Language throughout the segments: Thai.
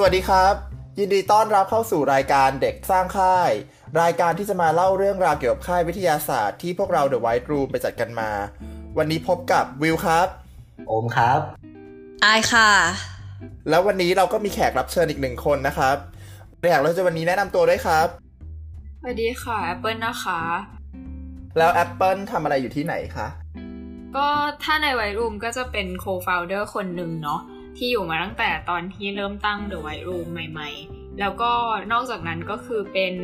สวัสดีครับ ยินดีต้อนรับเข้าสู่รายการเด็กสร้างค่าย รายการที่จะมาเล่าเรื่องราวเกี่ยวกับค่ายวิทยาศาสตร์ที่พวกเรา The White Room ไปจัดกันมา วันนี้พบกับวิวครับ โอมครับอายค่ะ แล้ววันนี้เราก็มีแขกรับเชิญอีกหนึ่งคนนะครับแขกรับเชิญวันนี้แนะนำตัวด้วยครับสวัสดีค่ะแอปเปิลนะคะ แล้ว Apple ทำอะไรอยู่ที่ไหนคะก็ถ้าใน White Room ก็จะเป็นโคฟ o u เดอร์คนหนึ่งเนาะ ที่อยู่มาตั้งแต่ตอนที่เริ่มตั้ง The White Room ใหม่ ๆ แล้วก็นอกจากนั้นก็คือเป็น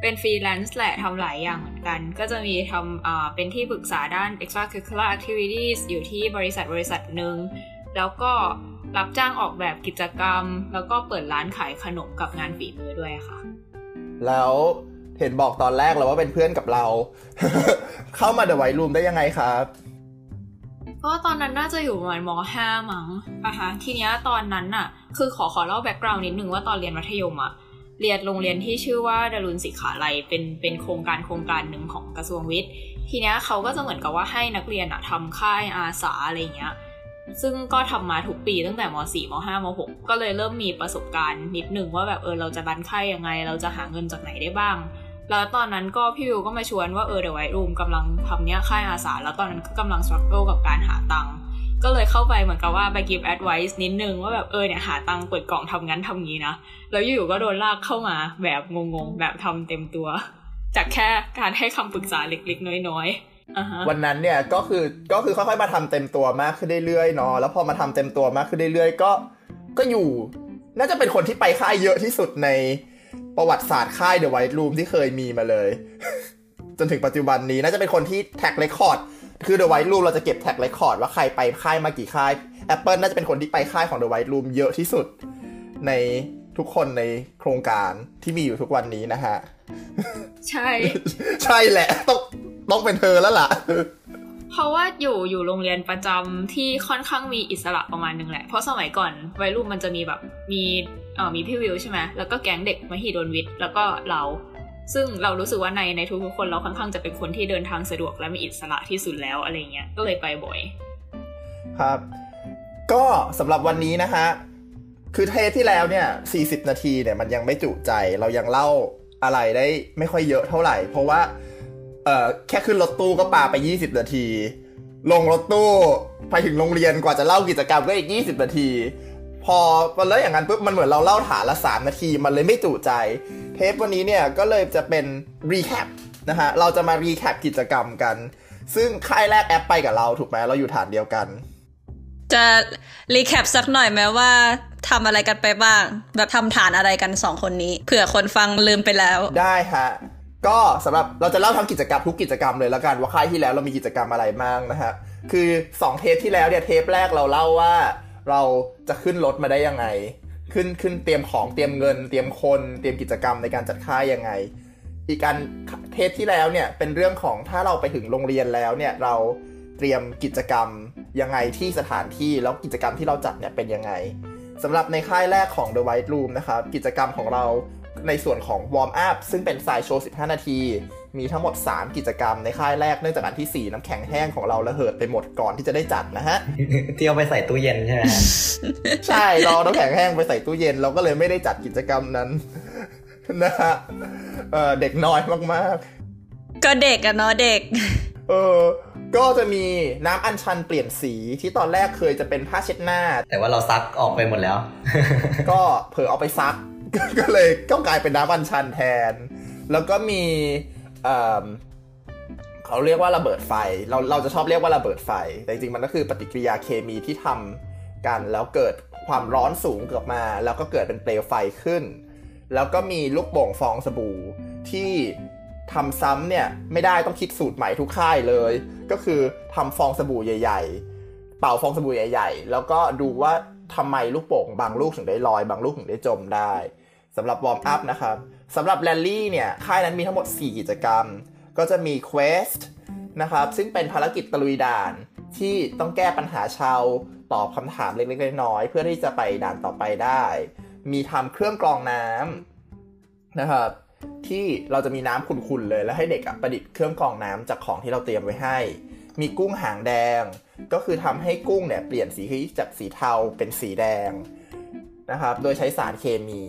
เป็นฟรีแลนซ์แหละทำหลายอย่างเหมือนกัน ก็จะมีทำเป็นที่ปรึกษาด้าน extracurricular activities อยู่ที่บริษัทบริษัทหนึ่ง แล้วก็รับจ้างออกแบบกิจกรรม แล้วก็เปิดร้านขายขนมกับงานฝีมือด้วยค่ะ แล้วเห็นบอกตอนแรกแล้วว่าเป็นเพื่อนกับเรา เข้ามา The White Room ได้ยังไงครับ ก็ตอนนั้นน่าจะอยู่ประมาณม .5 มั้งอะคะทีเนี้ยตอนนั้นน่ะ คือขอขอเล่า background นิดนึงว่าตอนเรียนมัธยมอะเรียนโรงเรียนที่ชื่อว่าดรุณสิกขาลัยเป็นเป็นโครงการโครงการหนึ่งของกระทรวงวิทย์ ทีเนี้ยเขาก็จะเหมือนกับว่าให้นักเรียนอะทำค่ายอาสาอะไรเงี้ยซึ่งก็ทำมาทุกปีตั้งแต่ม .4 ม .5 ม .6 ก็เลยเริ่มมีประสบการณ์นิดนึงว่าแบบเออเราจะ run ค่ายยังไง เราจะหาเงินจากไหนได้บ้าง แล้วตอนนั้นก็พี่วิวก็มาชวนว่าเออเดี๋ยว White Room กำลังทำเนี้ยค่ายอาสาแล้วตอนนั้นก็กำลัง struggle กับการหาตังค์ก็เลยเข้าไปเหมือนกับว่าไป give advice นิดนึงว่าแบบเออเนี่ยหาตังค์เปิดกล่องทำงั้นทำงี้นะ แล้วอยู่ๆก็โดนลากเข้ามาแบบงงๆ แบบทำเต็มตัว จากแค่การให้คำปรึกษาเล็กๆ น้อยๆวันนั้นเนี่ยก็คือก็คือค่อยๆมาทำเต็มตัวมากขึ้นเรื่อยๆเนาะแล้วพอมาทำเต็มตัวมากขึ้นเรื่อยๆก็ก็อยู่ น่าจะเป็นคนที่ไปค่ายเยอะที่สุดใน ประวัติศาสตร์ค่ายเดอะไวท์รูมที่เคยมีมาเลย จนถึงปัจจุบันนี้น่าจะเป็นคนที่แท็กเรคคอร์ดคือ The White Room เราจะเก็บ track record ว่าใครไปค่ายมากี่ค่าย Apple น่าจะเป็นคนที่ไปค่ายของ The White Room เยอะที่สุด ในทุกคนในโครงการที่มีอยู่ทุกวันนี้นะฮะ ใช่ ใช่แหละ ต้องต้องเป็นเธอแล้วล่ะ เพราะว่าอยู่อยู่โรงเรียนประจำที่ค่อนข้างมีอิสระประมาณนึงแหละ เพราะสมัยก่อนวัยรุ่นมันจะมีแบบมี เออมีพี่วิวใช่ไหมแล้วก็แก๊งเด็กมหิดลวิทย์แล้วก็เรา ซึ่งเรารู้สึกว่าในในทุกๆคนเราค่อนข้างจะเป็นคนที่เดินทางสะดวกและมีอิสระที่สุดแล้วอะไรเงี้ยก็เลยไปบ่อย ครับ ก็สำหรับวันนี้นะฮะคือเทที่แล้วเนี่ย 40 นาทีเนี่ยมันยังไม่จุใจเรายังเล่าอะไรได้ไม่ค่อยเยอะเท่าไหร่ เพราะว่าเอ่อแค่ขึ้นรถตู้ก็ปาไป 20 นาที ลงรถตู้ไปถึงโรงเรียนกว่าจะเล่ากิจกรรมก็อีก 20 นาที พอมันแล้วอย่างนั้นปุ๊บมันเหมือนเราเล่าฐานละ 3 นาที มันเลยไม่จุใจ เทปวันนี้เนี่ยก็เลยจะเป็น recap นะฮะเราจะมา recap กิจกรรมกัน ซึ่งค่ายแรกแอปเปิลไปกับเราถูกไหมเราอยู่ฐานเดียวกัน จะ recap สักหน่อยไหมว่าทำอะไรกันไปบ้าง แบบทำฐานอะไรกันสองคนนี้เผื่อคนฟังลืมไปแล้ว ได้ฮะก็สำหรับเราจะเล่าทั้งกิจกรรมทุกกิจกรรมเลยแล้วกันว่าค่ายที่แล้วเรามีกิจกรรมอะไรบ้างนะฮะคือ 2 เทปที่แล้วเนี่ยเทปแรกเราเล่าว่า เราจะขึ้นรถมาได้ยังไง ขึ้นขึ้นเตรียมของเตรียมเงิน เตรียมคนเตรียมกิจกรรมในการจัดค่ายยังไง อีกการเทปที่แล้วเนี่ยเป็นเรื่องของถ้าเราไปถึงโรงเรียนแล้วเนี่ยเราเตรียมกิจกรรมยังไงที่สถานที่แล้วกิจกรรมที่เราจัดเนี่ยเป็นยังไงสำหรับในค่ายแรกของ The White Room นะครับกิจกรรมของเราในส่วนของ Warm Up ซึ่งเป็นสายโชว์ 15 นาที มีทั้งหมด 3 กิจกรรมในค่ายแรกเนื่องจากอันที่ 4 น้ำแข็งแห้งของเราระเหิดไปหมดก่อนที่จะได้จัดนะฮะที่เอาไปใส่ตู้เย็นใช่ไหมฮะใช่รอน้ำแข็งแห้งไปใส่ตู้เย็นเราก็เลยไม่ได้จัดกิจกรรมนั้นนะฮะเอ่อเด็กน้อยมากก็เด็กอะเนาะเด็กๆเออ ก็จะมีน้ำอัญชันเปลี่ยนสีที่ตอนแรกเคยจะเป็นผ้าเช็ดหน้า แต่ว่าเราซักออกไปหมดแล้ว ก็เผลอเอาไปซัก ก็เลยก็กลายเป็นน้ำอัญชันแทน แล้วก็มี เขาเรียกว่าระเบิดไฟ เราเราจะชอบเรียกว่าระเบิดไฟ แต่จริงๆมันก็คือปฏิกิริยาเคมีที่ทำกันแล้วเกิดความร้อนสูงเกิดมา แล้วก็เกิดเป็นเปลวไฟขึ้น แล้วก็มีลูกโป่งฟองสบู่ที่ทำซ้ำเนี่ยไม่ได้ต้องคิดสูตรใหม่ทุกค่ายเลย ก็คือทำฟองสบู่ใหญ่ ๆ เป่าฟองสบู่ใหญ่ ๆ แล้วก็ดูว่าทำไมลูกโป่งบางลูกถึงได้ลอย บางลูกถึงได้จมได้สำหรับวอร์มอัพนะครับ สำหรับแรลลี่เนี่ย ค่ายนั้นมีทั้งหมด 4 กิจกรรม ก็จะมี Quest นะครับ ซึ่งเป็นภารกิจตะลุยด่านที่ต้องแก้ปัญหาชาวตอบคำถามเล็กๆน้อยๆเพื่อที่จะไปด่านต่อไปได้ มีทำเครื่องกรองน้ำนะครับ ที่เราจะมีน้ำขุ่นๆเลยแล้วให้เด็กประดิษฐ์เครื่องกรองน้ำจากของที่เราเตรียมไว้ให้ มีกุ้งหางแดง ก็คือทำให้กุ้งเนี่ยเปลี่ยนสีจากสีเทาเป็นสีแดงนะครับ โดยใช้สารเคมี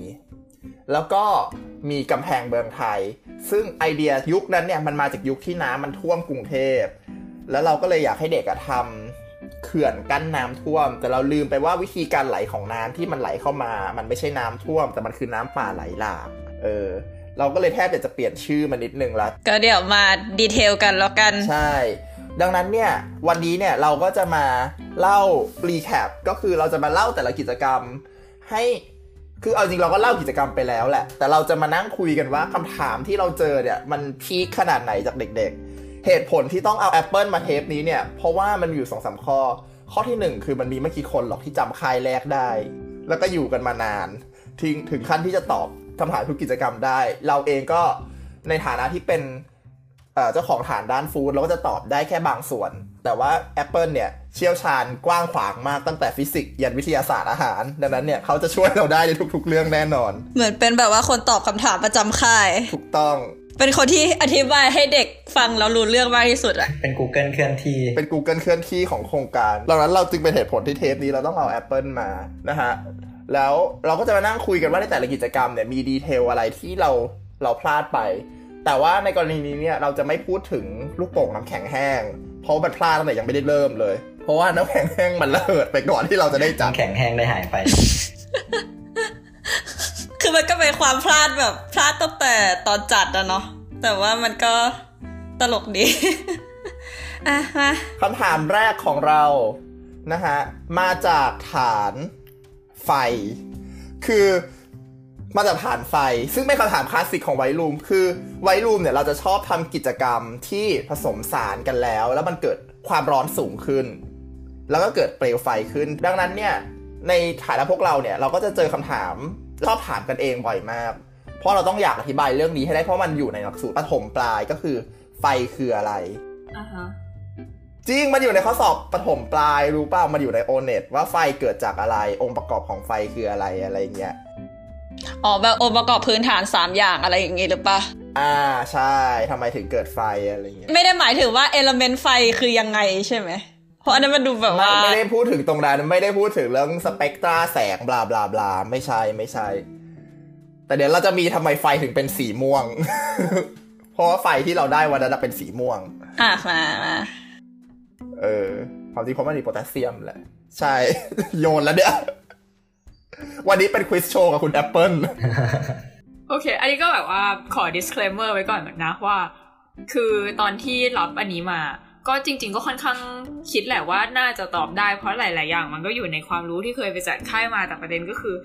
แล้วก็มีกำแพงเมืองไทย ซึ่งไอเดียยุคนั้นเนี่ยมันมาจากยุคที่น้ำมันท่วมกรุงเทพ แล้วเราก็เลยอยากให้เด็กอะทำเขื่อนกั้นน้ำท่วม แต่เราลืมไปว่าวิธีการไหลของน้ำที่มันไหลเข้ามา มันไม่ใช่น้ำท่วม แต่มันคือน้ำป่าไหลหลาก เออ เราก็เลยแทบจะเปลี่ยนชื่อมันนิดนึงละ ก็เดี๋ยวมาดีเทลกันแล้วกัน ใช่ ดังนั้นเนี่ยวันนี้เนี่ยเราก็จะมาเล่ารีแคป ก็คือเราจะมาเล่าแต่ละกิจกรรมให้ คือเอาจริงเราก็เล่ากิจกรรมไปแล้วแหละ แต่เราจะมานั่งคุยกันว่าคำถามที่เราเจอเนี่ย มันพีคขนาดไหนจากเด็กๆ เหตุผลที่ต้องเอา Apple มาเทปนี้เนี่ย เพราะว่ามันอยู่สองสามข้อ ข้อที่หนึ่งคือมันมีไม่กี่คนหรอกที่จำค่ายแรกได้ แล้วก็อยู่กันมานานถึงถึงขั้นที่จะตอบคำถามทุกกิจกรรมได้ เราเองก็ในฐานะที่เป็นเจ้าของฐานด้านฟู้ดเราก็จะตอบได้แค่บางส่วน แต่ว่า Apple เนี่ยเชี่ยวชาญกว้างขวางมากตั้งแต่ฟิสิกส์ยันวิทยาศาสตร์อาหาร ดังนั้นเนี่ยเขาจะช่วยเราได้ในทุก ๆ เรื่องแน่นอน เหมือนเป็นแบบว่าคนตอบคำถามประจำค่าย ถูกต้อง เป็นคนที่อธิบายให้เด็กฟังแล้วรู้เรื่องมากที่สุดอะเป็น Google เคลื่อนที่ เป็น Google เคลื่อนที่ของโครงการดังนั้นเราจึงเป็นเหตุผลที่เทปนี้เราต้องเอา Apple มานะฮะแล้วเราก็จะมานั่งคุยกันว่าในแต่ละกิจกรรมเนี่ยมีดีเทลอะไรที่เราเราพลาดไป แต่ว่าในกรณีนี้เนี่ยเราจะไม่พูดถึงลูกโป่งน้ำแข็งแห้ง เพราะมันพลาดตั้งแต่ยังไม่ได้เริ่มเลย เพราะว่าน้ำแข็งแห้งมันระเบิดไปก่อนที่เราจะได้จัดน้ำแข็งแห้งได้หายไป คือมันก็เป็นความพลาดแบบพลาดตั้งแต่ตอนจัดอะเนาะแต่ว่ามันก็ตลกดีอะมาคำถามแรกของเรานะฮะมาจากฐานไฟ คือ มาจากฐานไฟ ซึ่งเป็นคำถามคลาสสิกของไวรูมคือไวรูมเนี่ยเราจะชอบทำกิจกรรมที่ผสมสารกันแล้ว แล้วมันเกิดความร้อนสูงขึ้น แล้วก็เกิดเปลวไฟขึ้น ดังนั้นเนี่ยในฐานะพวกเราเนี่ยเราก็จะเจอคำถามชอบถามกันเองบ่อยมาก เพราะเราต้องอยากอธิบายเรื่องนี้ให้ได้เพราะมันอยู่ในหลักสูตรประถมปลายก็คือไฟคืออะไรอ่าฮะจริงมันอยู่ในข้อสอบปฐมปลายรู้เปล่ามันอยู่ในโอเน็ตว่าไฟเกิดจากอะไรองค์ประกอบของไฟคืออะไรอะไรเงี้ย อ๋อแบบองค์ประกอบพื้นฐานสามอย่างอะไรอย่างงี้หรือปะอ่าใช่ทำไมถึงเกิดไฟอะไรเงี้ยไม่ได้หมายถึงว่าเอลเมนต์ไฟคือยังไงใช่ไหม เพราะอันนั้นมันดูแบบไม่ว่า ไม่ได้พูดถึงตรงนั้นไม่ได้พูดถึงเรื่องสเปกตราแสงบลาบลาบลาไม่ใช่ไม่ใช่ แต่เดี๋ยวเราจะมีทำไมไฟถึงเป็นสีม่วง เพราะว่าไฟที่เราได้วันนั้นนะเป็นสีม่วง อะมามาเออความจริงเพราะมันมีโพแทสเซียมแหละ ใช่ โยนแล้วเนี่ย วันนี้เป็นควิสโชว์กับคุณแอปเปิลโอเค อันนี้ก็แบบว่าขอ disclaimer ไว้ก่อนนะว่า คือตอนที่รับอันนี้มา ก็จริง ๆ ก็ค่อนข้างคิดแหละว่าน่าจะตอบได้เพราะหลาย ๆ อย่าง มันก็อยู่ในความรู้ที่เคยไปจัดค่ายมาแต่ประเด็นก็คือ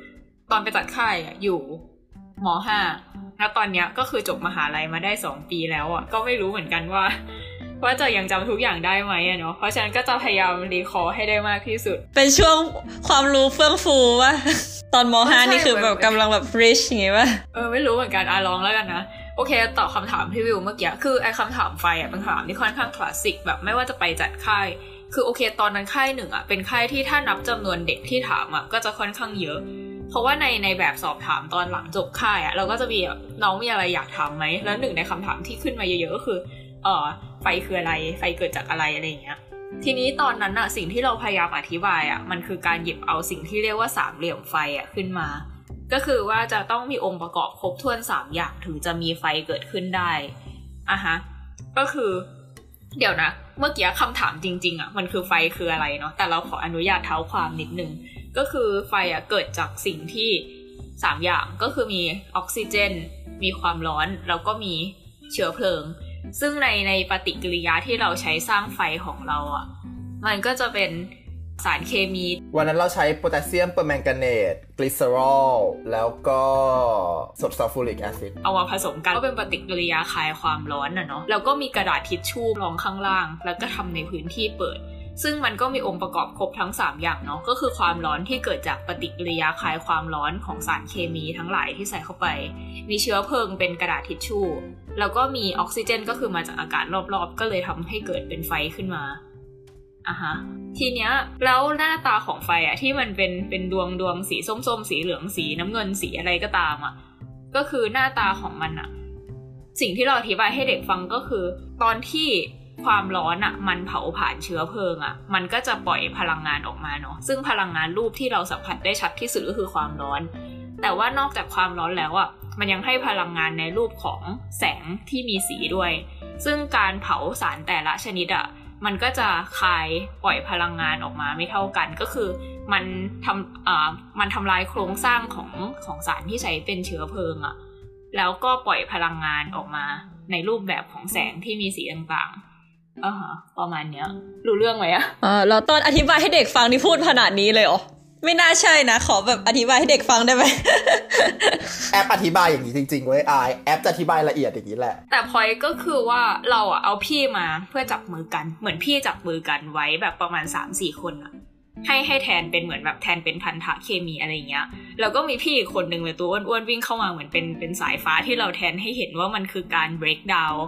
ตอนไปจัดค่ายอยู่มห้าแล้วตอนเนี้ยก็คือจบมหาลัยมาได้สองปีแล้วอะก็ไม่รู้เหมือนกันว่า ว่าจะยังจำทุกอย่างได้ไหมอะเนาะเพราะฉะนั้นก็จะพยายามรีคอร์ให้ได้มากที่สุด เป็นช่วงความรู้เฟื่องฟูวะตอนมห้าใช่นี่คือแบบกำลังแบบ rich อย่างงี้วะเออไม่รู้เหมือนกันอะลองแล้วกันนะโอเคตอบคำถามพี่วิวเมื่อกี้คือไอ้คำถามไฟอะเป็นคำถามที่ค่อนข้างคลาสสิกแบบไม่ว่าจะไปจัดค่าย คือโอเค ตอนนั้นค่ายหนึ่งอะเป็นค่ายที่ถ้านับจำนวนเด็กที่ถามอะก็จะค่อนข้างเยอะ เพราะว่าในในแบบสอบถามตอนหลังจบค่ายอะเราก็จะมีแบบน้องมีอะไรอยากถามไหมแล้วหนึ่งในคำถามที่ขึ้นมาเยอะๆก็คือเออ ไฟคืออะไร ไฟเกิดจากอะไรอะไรอย่างเงี้ย ทีนี้ตอนนั้นอะสิ่งที่เราพยายามอธิบายอะมันคือการหยิบเอาสิ่งที่เรียกว่าสามเหลี่ยมไฟอะขึ้นมา ก็คือว่าจะต้องมีองค์ประกอบครบถ้วนสามอย่างถึงจะมีไฟเกิดขึ้นได้อะฮะ ก็คือ เดี๋ยวนะ เมื่อกี้คำถามจริงๆอะมันคือไฟคืออะไรเนาะ แต่เราขออนุญาตเท้าความนิดนึง ก็คือไฟอะเกิดจากสิ่งที่สามอย่างก็คือมีออกซิเจน มีความร้อน แล้วก็มีเชื้อเพลิง ซึ่งในในปฏิกิริยาที่เราใช้สร้างไฟของเราอะ่ะ มันก็จะเป็นสารเคมี วันนั้นเราใช้โพแทสเซียมเปอร์แมงกาเนตกลิเซอรอลแล้วก็หยด sulfuric acid เอามาผสมกันก็เป็นปฏิกิริยาคายความร้อนน่ะเนาะแล้วก็มีกระดาษทิชชู่รองข้างล่าง แล้วก็ทำในพื้นที่เปิด ซึ่งมันก็มีองค์ประกอบครบทั้ง 3 อย่างเนาะก็คือความร้อนที่เกิดจากปฏิกิริยาคลายความร้อนของสารเคมีทั้งหลายที่ใส่เข้าไป มีเชื้อเพลิงเป็นกระดาษทิชชู่ แล้วก็มีออกซิเจนก็คือมาจากอากาศรอบๆ ก็เลยทำให้เกิดเป็นไฟขึ้นมาอะฮะทีเนี้ยแล้วหน้าตาของไฟอะที่มันเป็นเป็นดวงดวงสีส้มๆ สีเหลืองสีน้ำเงินสีอะไรก็ตามอะก็คือหน้าตาของมันอะสิ่งที่เราอธิบายให้เด็กฟังก็คือ ตอนที่ ความร้อนอะ่ะมันเผาผ่านเชื้อเพลิงอะ่ะ มันก็จะปล่อยพลังงานออกมาเนาะซึ่งพลังงานรูปที่เราสัมผัสได้ชัดที่สุดก็คือความร้อน แต่ว่านอกจากความร้อนแล้วอะ่ะมันยังให้พลังงานในรูปของแสงที่มีสีด้วย ซึ่งการเผาสารแต่ละชนิดอะ่ะมันก็จะคายปล่อยพลังงานออกมาไม่เท่ากันก็คือมันทำอ่ามันทำลายโครงสร้างของของสารที่ใช้เป็นเชื้อเพลิงอะ่ะแล้วก็ปล่อยพลังงานออกมาในรูปแบบของแสงที่มีสีต่างๆ อ่าฮะประมาณเนี้ย รู้เรื่องไหมอะเออเราตอนอธิบายให้เด็กฟังนี่พูดขนาดนี้เลยเหรอไม่น่าใช่นะ ขอแบบอธิบายให้เด็กฟังได้ไหมแอปอธิบายอย่างนี้จริงๆเว้ยอายแอปจะอธิบายละเอียดอย่างนี้แหละ แต่พอยก็คือว่าเราอะเอาพี่มาเพื่อจับมือกัน เหมือนพี่จับมือกันไว้แบบประมาณ3ามสี่คนอะให้ให้แทนเป็นเหมือนแบบแทนเป็นพันธะเคมีอะไรเงี้ย แล้วก็มีพี่อีกคนหนึ่งเลยตัวอ้วนๆวิ่งเข้ามาเหมือนเป็นเป็นสายฟ้าที่เราแทนให้เห็นว่ามันคือการ break down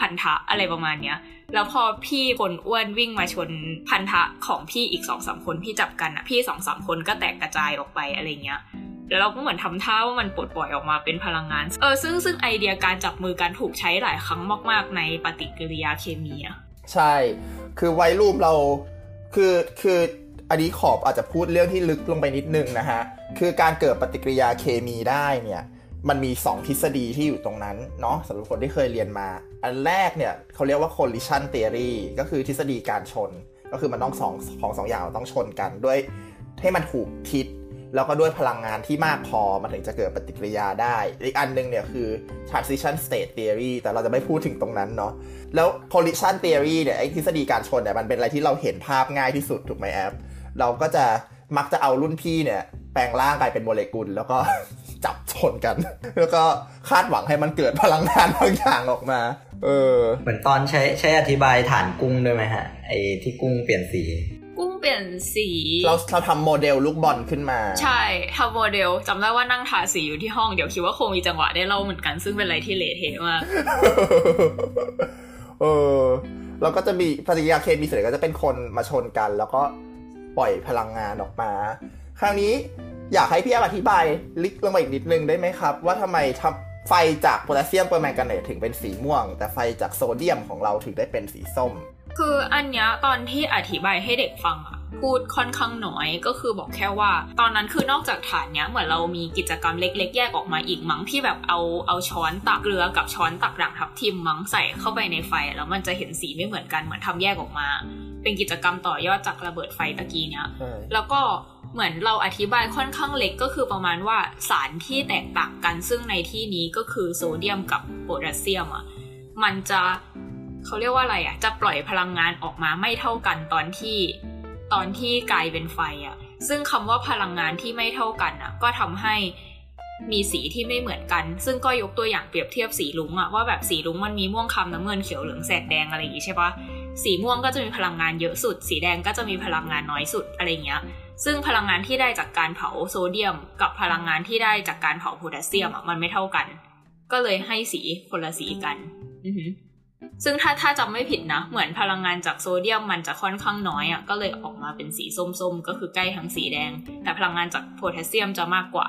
พันธะอะไรประมาณเนี้ย แล้วพอพี่คนอ้วนวิ่งมาชนพันธะของพี่อีกสองสามคนพี่จับกันอะพี่สองสามคนก็แตกกระจายออกไปอะไรเงี้ยแล้วเราก็เหมือนทำท่าว่ามันปลดปล่อยออกมาเป็นพลังงาน เออซึ่งซึ่งไอเดียการจับมือกันถูกใช้หลายครั้งมาก ๆ ในปฏิกิริยาเคมีอะใช่ คือไวรูมเราคือคืออันนี้ขอบอาจจะพูดเรื่องที่ลึกลงไปนิดนึงนะฮะ คือการเกิดปฏิกิริยาเคมีได้เนี่ย มันมี 2 ทฤษฎีที่อยู่ตรงนั้นเนาะสำหรับคนที่เคยเรียนมา อันแรกเนี่ยเขาเรียกว่า collision theory ก็คือทฤษฎีการชน ก็คือมันต้องสองของสองอย่างต้องชนกันด้วยให้มันถูกทิศแล้วก็ด้วยพลังงานที่มากพอมันถึงจะเกิดปฏิกิริยาได้ อีกอันหนึงเนี่ยคือ transition state theory แต่เราจะไม่พูดถึงตรงนั้นเนาะแล้ว collision theory เนี่ยไอ้ทฤษฎีการชนเนี่ยมันเป็นอะไรที่เราเห็นภาพง่ายที่สุดถูกไหมแอปเราก็จะมักจะเอารุ่นพี่เนี่ยแปลงร่างกลายเป็นโมเลกุล แล้วก็ ชนกัน แล้วก็คาดหวังให้มันเกิดพลังงานบางอย่างออกมา เออ เหมือนตอนใช้ใช้อธิบายฐานกุ้งด้วยไหมฮะ ไอ้ที่กุ้งเปลี่ยนสีกุ้งเปลี่ยนสี เราเราทำโมเดลลูกบอลขึ้นมา ใช่ทำโมเดลจำได้ว่านั่งทาสีอยู่ที่ห้องเดี๋ยวคิดว่าคงมีจังหวะได้เล่าเหมือนกัน ซึ่งเป็นอะไรที่เละเทะมากเออแล้วก็จะมีปฏิกิริยาเคมีส่วนใหญ่ก็จะเป็นคนมาชนกัน แล้วก็ปล่อยพลังงานออกมา คราวนี้ อยากให้พี่แอปอธิบายลึกลงมาอีกนิดนึงได้ไหมครับ ว่าทำไมทำไฟจากโพแทสเซียมเปอร์แมงกาเนตถึงเป็นสีม่วง แต่ไฟจากโซเดียมของเราถึงได้เป็นสีส้ม คืออันเนี้ยตอนที่อธิบายให้เด็กฟังอะพูดค่อนข้างน้อยก็คือบอกแค่ว่า ตอนนั้นคือนอกจากฐานเนี้ยเหมือนเรามีกิจกรรมเล็กๆ แยกออกมาอีกมั้งที่แบบเอาเอาช้อนตักเกลือกับช้อนตักด่างทับทิมมั้งใส่เข้าไปในไฟ แล้วมันจะเห็นสีไม่เหมือนกันเหมือนทำแยกออกมา เป็นกิจกรรมต่อยอดจากระเบิดไฟตะกี้เนี้ยใช่แล้วก็ เหมือนเราอธิบายค่อนข้างเล็กก็คือประมาณว่าสารที่แตกต่างกัน ซึ่งในที่นี้ก็คือโซเดียมกับโพแทสเซียมอะมันจะเขาเรียกว่าอะไรอะ จะปล่อยพลังงานออกมาไม่เท่ากันตอนที่ตอนที่กลายเป็นไฟอะ ซึ่งคำว่าพลังงานที่ไม่เท่ากันอะ ก็ทำให้มีสีที่ไม่เหมือนกัน ซึ่งก็ยกตัวอย่างเปรียบเทียบสีลุงอะว่าแบบสีลุงมันมีม่วงคำน้ำเงินเขียวเหลืองแสดแดงอะไรอย่างงี้ใช่ปะสีม่วงก็จะมีพลังงานเยอะสุด สีแดงก็จะมีพลังงานน้อยสุดอะไรเงี้ย ซึ่งพลังงานที่ได้จากการเผาโซเดียม กับพลังงานที่ได้จากการเผาโพแทสเซียมอะมันไม่เท่ากัน ก็เลยให้สีคนละสีกันอือหือซึ่งถ้าถ้าจำไม่ผิดนะ เหมือนพลังงานจากโซเดียมมันจะค่อนข้างน้อยอะก็เลยออกมาเป็นสีส้มๆ ก็คือใกล้ทั้งสีแดง แต่พลังงานจากโพแทสเซียมจะมากกว่า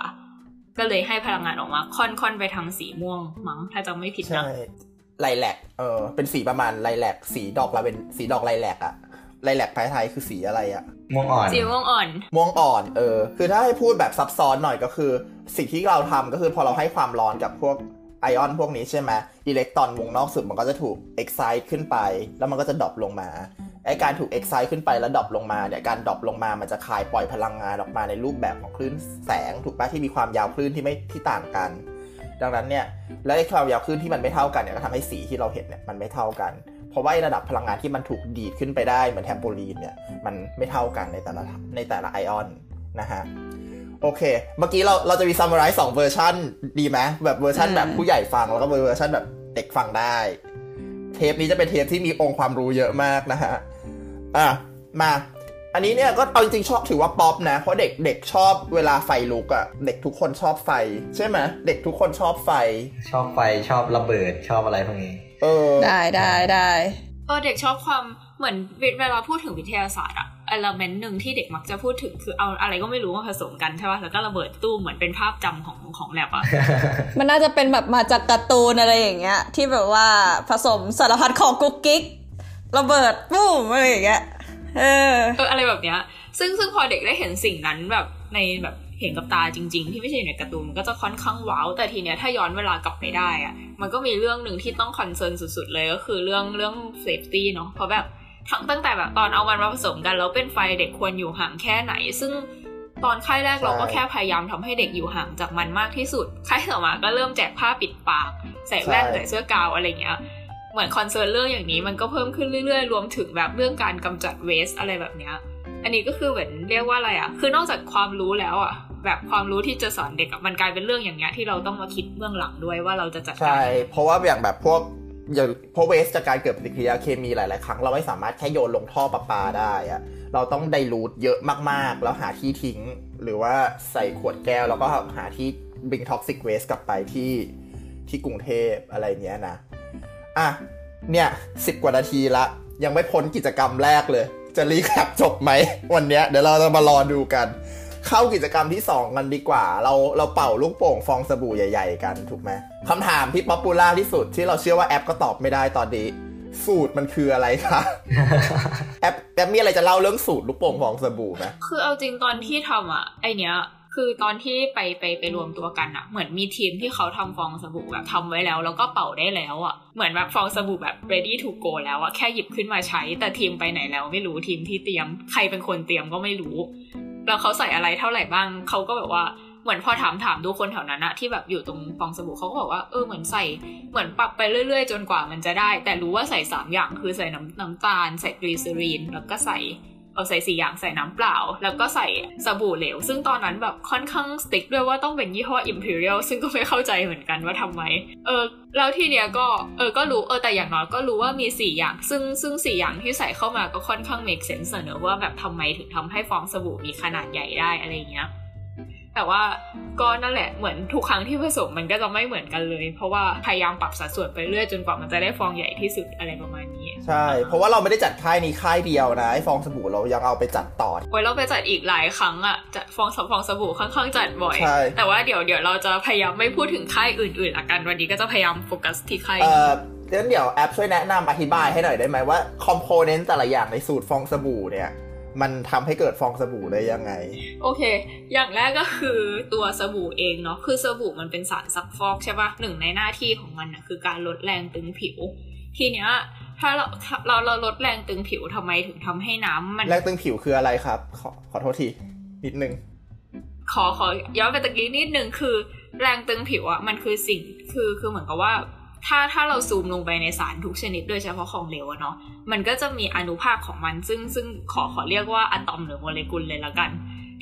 ก็เลยให้พลังงานออกมาค่อนๆไปทางสีม่วงมั้งถ้าจำไม่ผิดใช่นะไลแลกเออเป็นสีประมาณไลแลกสีดอกลาเวนสีดอกไลแลกอะ ไลแลกภายไทยคือสีอะไรอะม่วงอ่อนสีม่วงอ่อนม่วงอ่อนเออ คือถ้าให้พูดแบบซับซ้อนหน่อยก็คือ สิ่งที่เราทำก็คือพอเราให้ความร้อนกับพวกไอออนพวกนี้ใช่ไหมอิเล็กตรอนวงนอกสุดมันก็จะถูก excite ขึ้นไป แล้วมันก็จะ drop ลงมาไอการถูก excite ขึ้นไปแล้ว drop ลงมาเนี่ยการ drop ลงมามันจะคายปล่อยพลังงานออกมาในรูปแบบของคลื่นแสงถูกปะที่มีความยาวคลื่นที่ไม่ที่ต่างกัน ดังนั้นเนี่ยแล้วไอ้ความยาวคลื่นที่มันไม่เท่ากันเนี่ยก็ทำให้สีที่เราเห็นเนี่ยมันไม่เท่ากัน เพราะว่าไอ้ระดับพลังงานที่มันถูกดีดขึ้นไปได้เหมือนแทมโปลีนเนี่ยมันไม่เท่ากันในแต่ละในแต่ละไอออนนะฮะโอเค เมื่อกี้เราเราจะมีซัม m ไร z ์สองเวอร์ชันดีไหมแบบเวอร์ชันอืมแบบผู้ใหญ่ฟังแล้วก็เวอร์ชันแบบเด็กฟังได้ เทปนี้จะเป็นเทปที่มีองค์ความรู้เยอะมากนะฮะอะมา อันนี้เนี่ยก็เอาจริงๆชอบถือว่าป๊อปนะ เพราะเด็กเด็กชอบเวลาไฟลุกอะ่ะเด็กทุกคนชอบไฟ ใช่ไหมเด็กทุกคนชอบไฟ ชอบไฟชอบระเบิดชอบอะไรพวกนี้ เออ ได้ได้ได้เออเด็กชอบความเหมือนเวลาพูดถึงวิทยาศาสตร์อะเอลเมนต์หนึ่งที่เด็กมักจะพูดถึงคือเอาอะไรก็ไม่รู้มาผสมกันใช่ป่ะแล้วก็ระเบิดตู้มเหมือนเป็นภาพจำของของแลบอะมันน่าจะเป็นแบบมาจากการ์ตูนอะไรอย่างเงี้ย ที่แบบว่าผสมสารพัดของกุ๊กกิ๊กระเบิดปุ้มอะไรอย่างเงี้ยเออเอออะไรแบบเนี้ย ซึ่งซึ่งพอเด็กได้เห็นสิ่งนั้นแบบในแบบ เห็นกับตาจริง ๆ ที่ไม่ใช่อยู่ในการ์ตูนมันก็จะค่อนข้าง wow แต่ทีเนี้ยถ้าย้อนเวลากลับไปได้อะมันก็มีเรื่องหนึ่งที่ต้อง concern สุด ๆ เลยก็คือเรื่องเรื่อง safety เนาะเพราะแบบทั้งตั้งแต่แบบตอนเอามันมาผสมกันแล้วเป็นไฟเด็กควรอยู่ห่างแค่ไหน ซึ่งตอนค่ายแรกเราก็แค่พยายามทำให้เด็กอยู่ห่างจากมันมากที่สุดค่ายต่อมาก็เริ่มแจกผ้าปิดปากใส่แว่นใช่ใส่เสื้อกาวอะไรเงี้ยเหมือนคอนเซิร์นเรื่องอย่างนี้มันก็เพิ่มขึ้นเรื่อยๆ รวมถึงแบบเรื่องการกำจัดเวสอะไรแบบเนี้ย อันนี้ก็คือเหมือนเรียกว่าอะไรอะ คือนอกจากความรู้แล้วอะ แบบความรู้ที่จะสอนเด็กอะมันกลายเป็นเรื่องอย่างเงี้ยที่เราต้องมาคิดเบื้องหลังด้วยว่าเราจะจัดการใช่เพราะว่าอย่างแบบพวกอย่างพวกเวสจากการเกิดปฏิกิริยาเคมีหลาย ๆ ครั้งเราไม่สามารถแค่โยนลงท่อประปาได้อะเราต้อง dilute เยอะมาก ๆ แล้วหาที่ทิ้ง หรือว่าใส่ขวดแก้วแล้วก็หาที่ bring toxic waste กลับไปที่ที่กรุงเทพอะไรเงี้ยนะ อะ เนี่ยสิบกว่านาทีละ ยังไม่พ้นกิจกรรมแรกเลย จะ recap จบไหมวันเนี้ยเดี๋ยวเราจะมารอดูกัน เข้ากิจกรรมที่ 2 กันดีกว่า เราเราเป่าลูกโป่งฟองสบู่ใหญ่ ๆ กันถูกไหมคำถามที่ popular ที่สุดที่เราเชื่อว่าแอปก็ตอบไม่ได้ตอนนี้ สูตรมันคืออะไรคะแอปแอปมีอะไรจะเล่าเรื่องสูตรลูกโป่งฟองสบู่ไหมคือเอาจริงตอนที่ทำอะไอเนี้ย คือตอนที่ไปไปไปรวมตัวกันอะเหมือนมีทีมที่เขาทำฟองสบู่แบบทำไว้แล้ว แล้วก็เป่าได้แล้วอะเหมือนแบบฟองสบู่แบบ ready to go แล้วอะแค่หยิบขึ้นมาใช้ แต่ทีมไปไหนแล้วไม่รู้ทีมที่เตรียม ใครเป็นคนเตรียมก็ไม่รู้ แล้วเขาใส่อะไรเท่าไหร่บ้างเขาก็แบบว่าเหมือนพอถามถามดูคนแถวนั้นอะที่แบบอยู่ตรงฟองสบู่เขาก็บอกว่าเออเหมือนใส่เหมือนปรับไปเรื่อยๆ จนกว่ามันจะได้ แต่รู้ว่าใส่สามอย่างคือใส่น้ำน้ำตาล ใส่กลีเซอรีนแล้วก็ใส่ เอาใส่สี่อย่างใส่น้ำเปล่า แล้วก็ใส่สบู่เหลว ซึ่งตอนนั้นแบบค่อนข้างสติ๊กด้วยว่าต้องเป็นยี่ห้อ Imperial ซึ่งก็ไม่เข้าใจเหมือนกันว่าทำไม เออ แล้วทีเนี้ยก็ เออ ก็รู้ เออ แต่อย่างน้อยก็รู้ว่ามีสี่อย่าง ซึ่งซึ่งสี่อย่างที่ใส่เข้ามาก็ค่อนข้าง make sense เนอะว่าแบบทำไมถึงทำให้ฟองสบู่มีขนาดใหญ่ได้อะไรเงี้ย แต่ว่าก็นั่นแหละเหมือนทุกครั้งที่ผสมมันก็จะไม่เหมือนกันเลย เพราะว่าพยายามปรับสัดส่วนไปเรื่อยจนกว่ามันจะได้ฟองใหญ่ที่สุดอะไรประมาณนี้ ใช่ เพราะว่าเราไม่ได้จัดค่ายนี้ค่ายเดียวนะไอ้ฟองสบู่เรายังเอาไปจัดต่อโอ้ยเราไปจัดอีกหลายครั้งอะจัดฟองสฟองสบู่ค่อนข้างจัดบ่อยใช่แต่ว่าเดี๋ยวเดี๋ยวเราจะพยายามไม่พูดถึงค่ายอื่นๆละกันวันนี้ก็จะพยายามโฟกัสที่ค่ายเอ่นี้องั้นเดี๋ยวแอปช่วยแนะนำอธิบายให้หน่อยได้ไหมว่าคอมโพเนนต์แต่ละอย่างในสูตรฟองสบู่เนี่ย มันทำให้เกิดฟองสบู่ได้ยังไง โอเค อย่างแรกก็คือตัวสบู่เองเนาะ คือสบู่มันเป็นสารซักฟอกใช่ปะหนึ่งในหน้าที่ของมันนะคือการลดแรงตึงผิว ทีเนี้ยถ้าเราถ้าเราเราลดแรงตึงผิวทำไมถึงทำให้น้ำมัน แรงตึงผิวคืออะไรครับ ขอขอโทษที นิดนึง ขอขอย้อนไปตะกี้นิดนึงคือ แรงตึงผิวอะมันคือสิ่งคือคือเหมือนกับว่า ถ้าถ้าเราซูมลงไปในสารทุกชนิดโดยเฉพาะของเหลวอะเนาะมันก็จะมีอนุภาคของมัน ซึ่งซึ่งขอขอเรียกว่าอะตอมหรือโมเลกุลเลยละกัน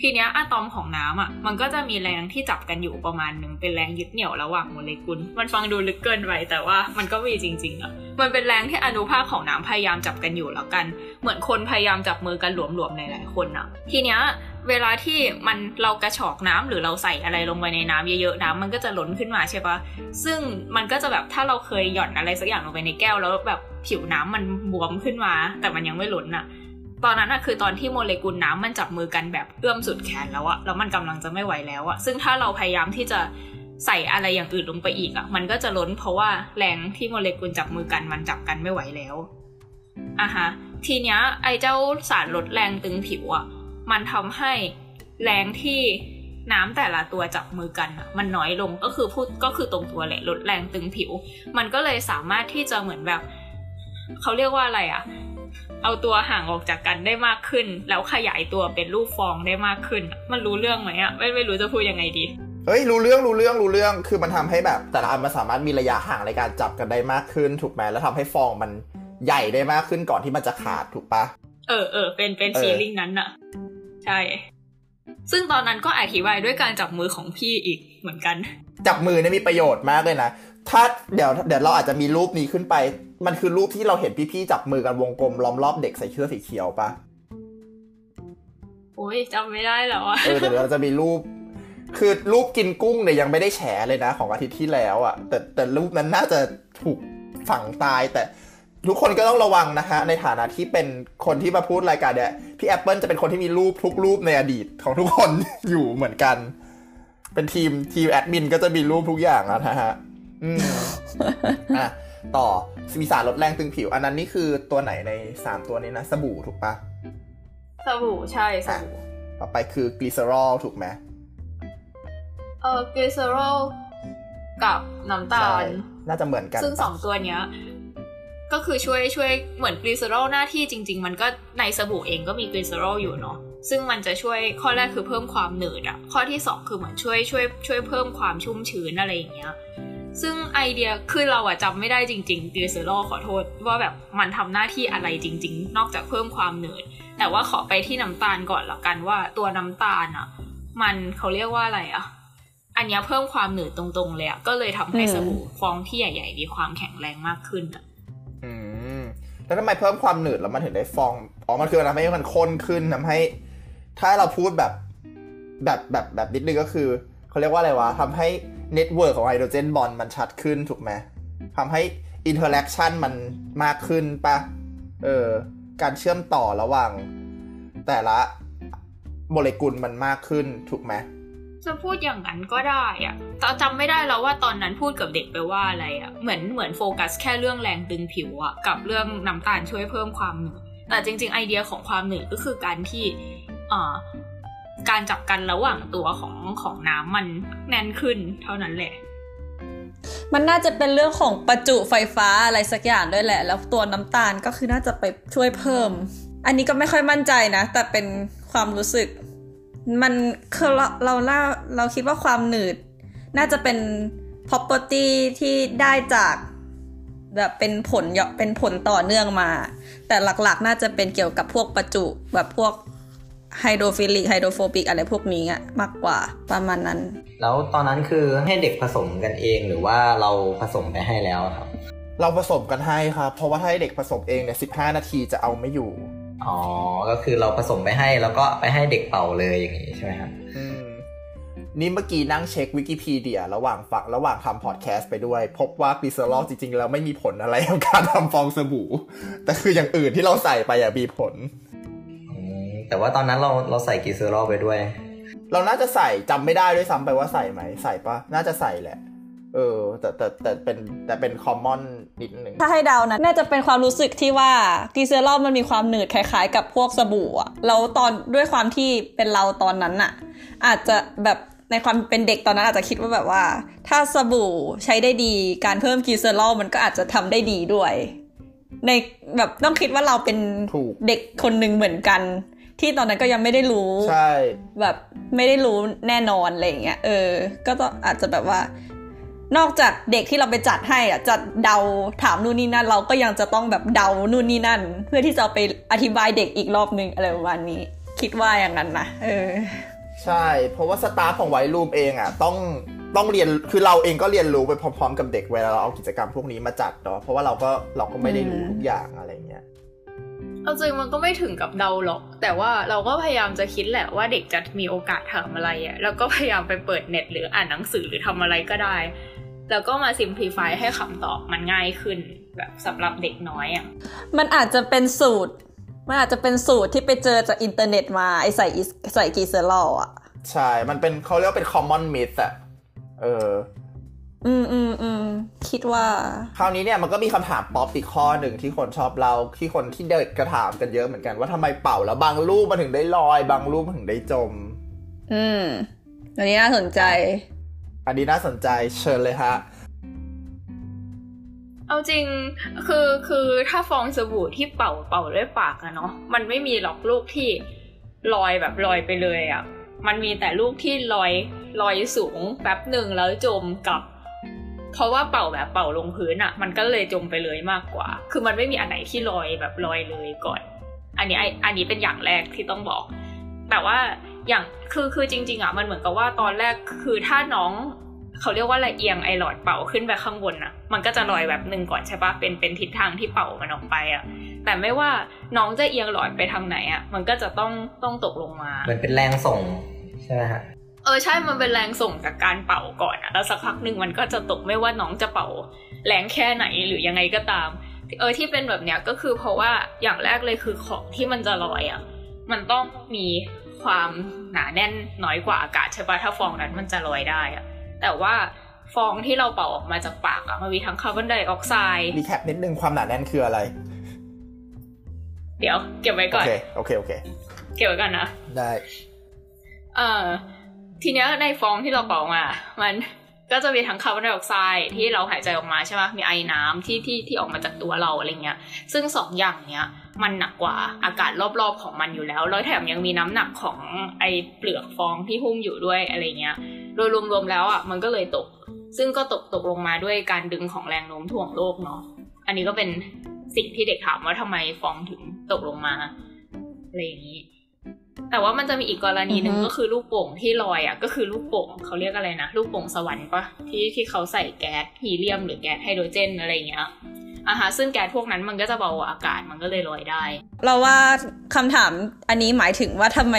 ทีเนี้ยอะตอมของน้ำอะมันก็จะมีแรงที่จับกันอยู่ประมาณหนึ่งเป็นแรงยึดเหนี่ยวระหว่างโมเลกุล มันฟังดูลึกเกินไปแต่ว่ามันก็มีจริงๆอะมันเป็นแรงที่อนุภาคของน้ำพยายามจับกันอยู่แล้วกัน เหมือนคนพยายามจับมือกันหลวมๆหลายๆคนอะทีเนี้ย เวลาที่มันเรากระชอกน้ำหรือเราใส่อะไรลงไปในน้ำเยอะๆน้ำมันก็จะล้นขึ้นมาใช่ปะซึ่งมันก็จะแบบถ้าเราเคยหย่อนอะไรสักอย่างลงไปในแก้ว แล้วแบบผิวน้ำมันบวมขึ้นมา แต่มันยังไม่ล้นอะตอนนั้นอะคือตอนที่โมเลกุลน้ำมันจับมือกันแบบเอื้อมสุดแขนแล้วอะแล้วมันกำลังจะไม่ไหวแล้วอะซึ่งถ้าเราพยายามที่จะใส่อะไรอย่างอื่นลงไปอีกอะมันก็จะล้นเพราะว่าแรงที่โมเลกุลจับมือกันมันจับกันไม่ไหวแล้วอะฮะทีเนี้ยไอเจ้าสารลดแรงตึงผิวอะ มันทำให้แรงที่น้ำแต่ละตัวจับมือกันอะมันน้อยลงก็คือพูดก็คือตรงตัวแหละลดแรงตึงผิว มันก็เลยสามารถที่จะเหมือนแบบเขาเรียกว่าอะไรอะเอาตัวห่างออกจากกันได้มากขึ้น แล้วขยายตัวเป็นรูปฟองได้มากขึ้น มันรู้เรื่องไหมอะไม่ไม่รู้จะพูดยังไงดีเฮ้ยรู้เรื่องรู้เรื่องรู้เรื่องคือมันทำให้แบบ แต่ละอันมันสามารถมีระยะห่างในการจับกันได้มากขึ้น ถูกไหมแล้วทำให้ฟองมันใหญ่ได้มากขึ้นก่อนที่มันจะขาดถูกปะเออเออเป็นเป็นเออฟีลลิ่งนั้นอะ ใช่ ซึ่งตอนนั้นก็อธิบายด้วยการจับมือของพี่อีกเหมือนกัน จับมือเนี่ยมีประโยชน์มากเลยนะ ถ้าเดี๋ยวเดี๋ยวเราอาจจะมีรูปนี้ขึ้นไป มันคือรูปที่เราเห็นพี่ๆจับมือกันวงกลมล้อมรอบเด็กใส่เสื้อสีเขียวปะโอ้ยจำไม่ได้แล้วอะเออแต่เดี๋ยวเราจะมีรูป คือรูปกินกุ้งเนี่ยยังไม่ได้แฉเลยนะ ของอาทิตย์ที่แล้วอะ่ะแต่แต่รูปนั้นน่าจะถูกฝังตายแต่ ทุกคนก็ต้องระวังนะฮะในฐานะที่เป็นคนที่มาพูดรายการเนี่ยพี่แอปเปิลจะเป็นคนที่มีรูปทุกรูปในอดีตของทุกคนอยู่เหมือนกัน เป็นทีมทีมแอดมินก็จะมีรูปทุกอย่างอะนะฮะอืมอะต่อมีสารลดแรงตึงผิว อันนั้นนี่คือตัวไหนในสามตัวนี้นะ สบู่ถูกปะสบู่ใช่สบู่ต่อไปคือกลีเซอรอลถูกไหมเออกลีเซอรอลกับน้ำตาลใช่น่าจะเหมือนกัน ซึ่งสองตัวเนี้ย ก็คือช่วยช่วยเหมือนกลีเซอรอลหน้าที่จริง ๆ มันก็ในสบู่เองก็มีกลีเซอรอลอยู่เนาะซึ่งมันจะช่วยข้อแรกคือเพิ่มความหนืดอะข้อที่สองคือเหมือนช่วยช่วยช่วยเพิ่มความชุ่มชื้นอะไรอย่างเงี้ยซึ่งไอเดียคือเราอะจำไม่ได้จริงๆกลีเซอรอลขอโทษ ว่าแบบมันทำหน้าที่อะไรจริง ๆ นอกจากเพิ่มความหนืดแต่ว่าขอไปที่น้ำตาลก่อนละกันว่าตัวน้ำตาลอะมันเขาเรียกว่าอะไรอะอันเนี้ยเพิ่มความหนืดตรงๆเลยอะก็เลยทำให้อืมสบู่ฟองที่ใหญ่ ๆ มีความแข็งแรงมากขึ้นอะอืม แล้วทำไมเพิ่มความหนืดแล้วมันถึงได้ฟองอ๋อมันคือทำให้มันข้นขึ้นทำให้ ถ้าเราพูดแบบแบบแบบแบบนิดนึงก็คือเขาเรียกว่าอะไรวะทำให้ network ของ hydrogen bond มันชัดขึ้นถูกไหมทำให้ interaction มันมากขึ้นปะเออการเชื่อมต่อระหว่างแต่ละโมเลกุลมันมากขึ้นถูกไหม จะพูดอย่างนั้นก็ได้อะแต่จำไม่ได้แล้วว่าตอนนั้นพูดกับเด็กไปว่าอะไรอะเหมือนเหมือนโฟกัสแค่เรื่องแรงตึงผิวอะกับเรื่องน้ำตาลช่วยเพิ่มความหนืดแต่จริง ๆ ไอเดียของความหนืดก็คือการที่อ่การจับกันระหว่างตัวของของน้ำมันแน่นขึ้นเท่านั้นแหละ มันน่าจะเป็นเรื่องของประจุไฟฟ้าอะไรสักอย่างด้วยแหละ แล้วตัวน้ำตาลก็คือน่าจะไปช่วยเพิ่ม อันนี้ก็ไม่ค่อยมั่นใจนะ แต่เป็นความรู้สึก มันคือเราเราเราเราคิดว่าความหนืด น่าจะเป็น property ที่ได้จากแบบเป็นผลเป็นผลต่อเนื่องมา แต่หลักๆ น่าจะเป็นเกี่ยวกับพวกประจุแบบพวก hydrophilic hydrophobic อะไรพวกนี้อะมากกว่าประมาณนั้น แล้วตอนนั้นคือให้เด็กผสมกันเองหรือว่าเราผสมไปให้แล้วอะครับ เราผสมกันให้ครับ เพราะว่าถ้าให้เด็กผสมเองเนี่ยสิบห้านาทีจะเอาไม่อยู่ อ๋อ ก็คือเราผสมไปให้แล้วก็ไปให้เด็กเป่าเลยอย่างนี้ใช่ไหมครับอืมนี่เมื่อกี้นั่งเช็ควิกิพีเดียระหว่างฟังระหว่างทำพอดแคสต์ไปด้วย พบว่ากลีเซอรอลจริงๆ แล้วไม่มีผลอะไรกับการทำฟองสบู่ แต่คืออย่างอื่นที่เราใส่ไปอะมีผลอืมแต่ว่าตอนนั้นเราเราใส่กีเซอรอลไปด้วย เราน่าจะใส่จำไม่ได้ด้วยซ้ำไปว่าใส่ไหม ใส่ปะน่าจะใส่แหละ เออแต่แต่แต่เป็นแต่เป็นคอมมอนนิดนึงถ้าให้เดานะ น่าจะเป็นความรู้สึกที่ว่ากีเซอรอลมันมีความหนืดคล้ายๆ กับพวกสบู่อะแล้วตอนด้วยความที่เป็นเราตอนนั้นอะอาจจะแบบในความเป็นเด็กตอนนั้นอาจจะคิดว่าแบบว่า ถ้าสบู่ใช้ได้ดีการเพิ่มกีเซอรอลมันก็อาจจะทำได้ดีด้วย ในแบบต้องคิดว่าเราเป็นถูกเด็กคนหนึ่งเหมือนกัน ที่ตอนนั้นก็ยังไม่ได้รู้ใช่แบบไม่ได้รู้แน่นอนอะไรอย่างเงี้ยเออ ก็ต้องอาจจะแบบว่า นอกจากเด็กที่เราไปจัดให้อะจัดเดาถามนู่นนี่นั่น เราก็ยังจะต้องแบบเดานู่นนี่นั่น เพื่อที่จะเอาไปอธิบายเด็กอีกรอบนึงอะไรประมาณนี้ คิดว่าอย่างนั้นนะเออ ใช่ เพราะว่าสตาฟของไวรูมเองอะ ต้องต้องเรียนคือเราเองก็เรียนรู้ไปพร้อมๆ กับเด็กเวลาเราเอากิจกรรมพวกนี้มาจัดเนาะเพราะว่าเราก็เราก็ไม่ได้รู้อืมทุกอย่างอะไรเงี้ยเอาจริงมันก็ไม่ถึงกับเดาหรอก แต่ว่าเราก็พยายามจะคิดแหละว่าเด็กจะมีโอกาสถามอะไรอะ่ะแล้วก็พยายามไปเปิดเน็ตหรืออ่านหนังสือหรือทำอะไรก็ได้ แล้วก็มา simplify ให้คำตอบมันง่ายขึ้นแบบสำหรับเด็กน้อยอะ่ะ มันอาจจะเป็นสูตร มันอาจจะเป็นสูตรที่ไปเจอจากอินเทอร์เน็ตมาไอใส่อิสใส่กลีเซอรอลอะ ใช่ มันเป็นเขาเรียกว่าเป็น common myth อะเออ อืมอืมอืมคิดว่า คราวนี้เนี่ยมันก็มีคำถามป๊อปอีกข้อหนึ่งที่คนชอบเราที่คนที่เด็กกระถามกันเยอะเหมือนกันว่าทำไมเป่าแล้วบางรูปมันถึงได้ลอย บางรูปมันถึงได้จม อืมอันนี้น่าสนใจ อันนี้น่าสนใจเชิญเลยฮะ เอาจริงคือคือถ้าฟองสบู่ที่เป่าเป่าด้วยปากอะเนาะมันไม่มีหรอกลูกที่ลอยแบบลอยไปเลยอะมันมีแต่ลูกที่ลอยลอยสูงแป๊บหนึ่งแล้วจมกลับ เพราะว่าเป่าแบบเป่าลงพื้นอะมันก็เลยจมไปเลยมากกว่า คือมันไม่มีอันไหนที่ลอยแบบลอยเลยก่อน อันนี้ไออันนี้เป็นอย่างแรกที่ต้องบอก แต่ว่า อย่างคือคือจริง ๆอะมันเหมือนกับว่าตอนแรกคือถ้าน้องเขาเรียกว่าละเอียงไอหลอดเป่าขึ้นไปข้างบนอะมันก็จะลอยแบบหนึ่งก่อนใช่ปะเป็นเป็นทิศทางที่เป่ามันออกไปอะแต่ไม่ว่าน้องจะเอียงหลอดไปทางไหนอะมันก็จะต้องต้องตกลงมามันเป็นแรงส่งใช่ไหมฮะเออใช่มันเป็นแรงส่งจากการเป่าก่อนอะแล้วสักพักหนึ่งมันก็จะตกไม่ว่าน้องจะเป่าแรงแค่ไหนหรือยังไงก็ตาม เออที่เป็นแบบเนี้ยก็คือเพราะว่าอย่างแรกเลยคือของที่มันจะลอยอะมันต้องมี ความหนาแน่นน้อยกว่าอากาศใช่ปะถ้าฟองนั้นมันจะลอยได้อะแต่ว่าฟองที่เราเป่าออกมาจากปากอะมันมีทั้งคาร์บอนไดออกไซด์ recapนิดนึงความหนาแน่นคืออะไร เดี๋ยว เก็บไว้โอก่อนเคโอเคโอเคเก็บไว้ก่อนนะ ได้ เอ่อทีเนี้ยในฟองที่เราเป่ามา มันก็จะมีทั้งคาร์บอนไดออกไซด์ที่เราหายใจออกมาใช่ไหมมีไอน้ำที่ที่ที่ออกมาจากตัวเราอะไรเงี้ย ซึ่งสองอย่างเนี้ย มันหนักกว่าอากาศรอบๆของมันอยู่แล้ว แล้วแถมยังมีน้ำหนักของไอเปลือกฟองที่หุ้มอยู่ด้วยอะไรเงี้ย โดยรวมๆแล้วอะมันก็เลยตก ซึ่งก็ตกตกลงมาด้วยการดึงของแรงโน้มถ่วงโลกเนาะ อันนี้ก็เป็นสิ่งที่เด็กถามว่าทำไมฟองถึงตกลงมาอะไรอย่างนี้ แต่ว่ามันจะมีอีกกรณีหนึ่งอือฮึก็คือลูกโป่งที่ลอยอะก็คือลูกโป่งเขาเรียกอะไรนะลูกโป่งสวรรค์ปะที่ที่เขาใส่แก๊สฮีเลียม หรือแก๊สไฮโดรเจนอะไรอย่างเงี้ยอะฮะซึ่งแก๊สพวกนั้นมันก็จะเบากว่าอากาศมันก็เลยลอยได้ เราว่าคำถามอันนี้หมายถึงว่าทำไม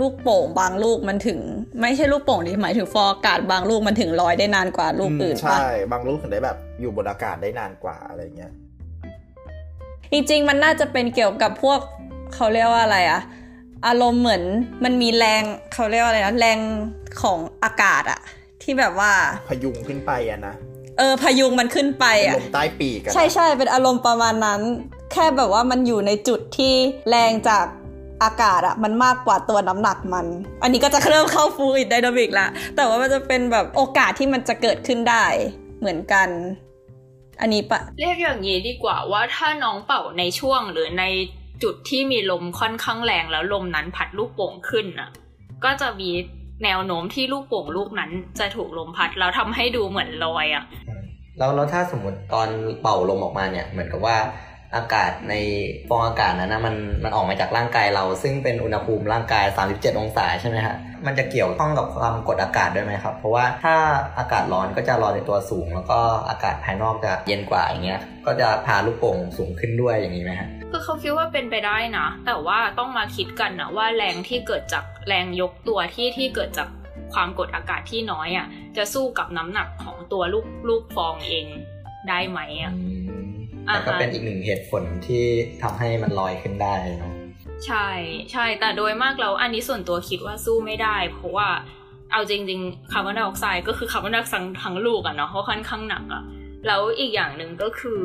ลูกโป่งบางลูกมันถึง ไม่ใช่ลูกโป่งดิหมายถึงฟองอากาศบางลูกมันถึงลอยได้นานกว่าลูกอื่นใช่ปะบางลูกถึงได้แบบอยู่บนอากาศได้นานกว่าอะไรเงี้ยจริงๆมันน่าจะเป็นเกี่ยวกับพวกเขาเรียกว่าอะไรอะ อารมณ์เหมือนมันมีแรงเขาเรียกว่าอะไรนะแรงของอากาศอะที่แบบว่าพยุงขึ้นไปอะนะเออพายุงมันขึ้นไปเป็นอะลมใต้ปีกอะนะใช่ใช่เป็นอารมณ์ประมาณนั้น แค่แบบว่ามันอยู่ในจุดที่แรงจากอากาศอะมันมากกว่าตัวน้ำหนักมัน อันนี้ก็จะเริ่มเข้าฟูอิดไดนามิกละแต่ว่ามันจะเป็นแบบโอกาสที่มันจะเกิดขึ้นได้เหมือนกัน อันนี้ปะเรียกอย่างนี้ดีกว่าว่าถ้าน้องเป่าในช่วงหรือใน จุดที่มีลมค่อนข้างแรงแล้วลมนั้นพัดลูกโป่งขึ้นน่ะ ก็จะมีแนวโน้มที่ลูกโป่งลูกนั้นจะถูกลมพัดแล้วทำให้ดูเหมือนลอยอะแล้วแล้วถ้าสมมติตอนเป่าลมออกมาเนี่ย เหมือนกับว่า อากาศในฟองอากาศนั้นนะมันมันออกมาจากร่างกายเรา ซึ่งเป็นอุณหภูมิร่างกาย 37 องศาใช่ไหมฮะมันจะเกี่ยวข้องกับความกดอากาศด้วยไหมครับ เพราะว่าถ้าอากาศร้อนก็จะลอยในตัวสูง แล้วก็อากาศภายนอกจะเย็นกว่าอย่างเงี้ยก็จะพาลูกโป่งสูงขึ้นด้วยอย่างนี้ไหมฮะคือเขาคิดว่าเป็นไปได้นะ แต่ว่าต้องมาคิดกันนะว่าแรงที่เกิดจากแรงยกตัวที่ที่เกิดจากความกดอากาศที่น้อยอะจะสู้กับน้ำหนักของตัวลูกลูกฟองเองได้ไหมอะอืมอ่า แต่ฮะก็เป็นอีกหนึ่งเหตุผลที่ทำให้มันลอยขึ้นได้เนาะใช่ใช่แต่โดยมากแล้วอันนี้ส่วนตัวคิดว่าสู้ไม่ได้ เพราะว่าเอาจริงๆคาร์บอนไดออกไซด์ก็คือคาร์บอนไดออกไซด์ทั้งลูกอะเนาะเพราะค่อนข้างหนักอะแล้วอีกอย่างหนึ่งก็คือ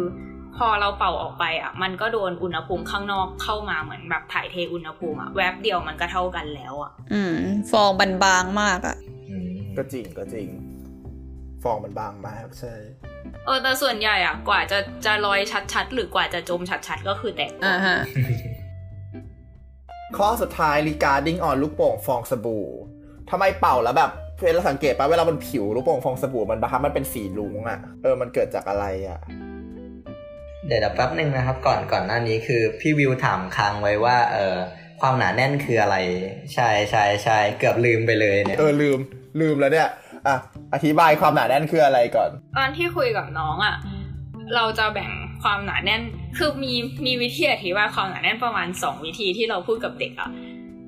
พอเราเป่าออกไปอะมันก็โดนอุณหภูมิข้างนอกเข้ามาเหมือนแบบถ่ายเทอุณหภูมิอะแวบเดียวมันก็เท่ากันแล้วอะอืม ฟองบันบางมากอะอืมก็จริงก็จริง ฟองมันบางมากใช่เออแต่ส่วนใหญ่อะกว่าจะจะลอยชัดๆ หรือกว่าจะจมชัดๆ ก็คือแตกอ่าฮะข้อสุดท้าย regarding on ลูกโป่งฟองสบู่ทำไมเป่าแล้วแบบเวลาสังเกตปะเวลาบนผิวลูกโป่งฟองสบู่มันบางครั้งมันเป็นสีลุงอะเออมันเกิดจากอะไรอะเดี๋ยวเดี๋ยวแป๊บหนึ่งนะครับ ก่อนก่อนหน้านี้คือพี่วิวถามค้างไว้ว่า เออความหนาแน่นคืออะไร ใช่ใช่ใช่เกือบลืมไปเลยเนี่ยเออลืมลืมแล้วเนี่ย อะอธิบายความหนาแน่นคืออะไรก่อน ตอนที่คุยกับน้องอะเราจะแบ่งความหนาแน่น คือมีมีวิธีอธิบายความหนาแน่นประมาณสองวิธีที่เราพูดกับเด็กอะ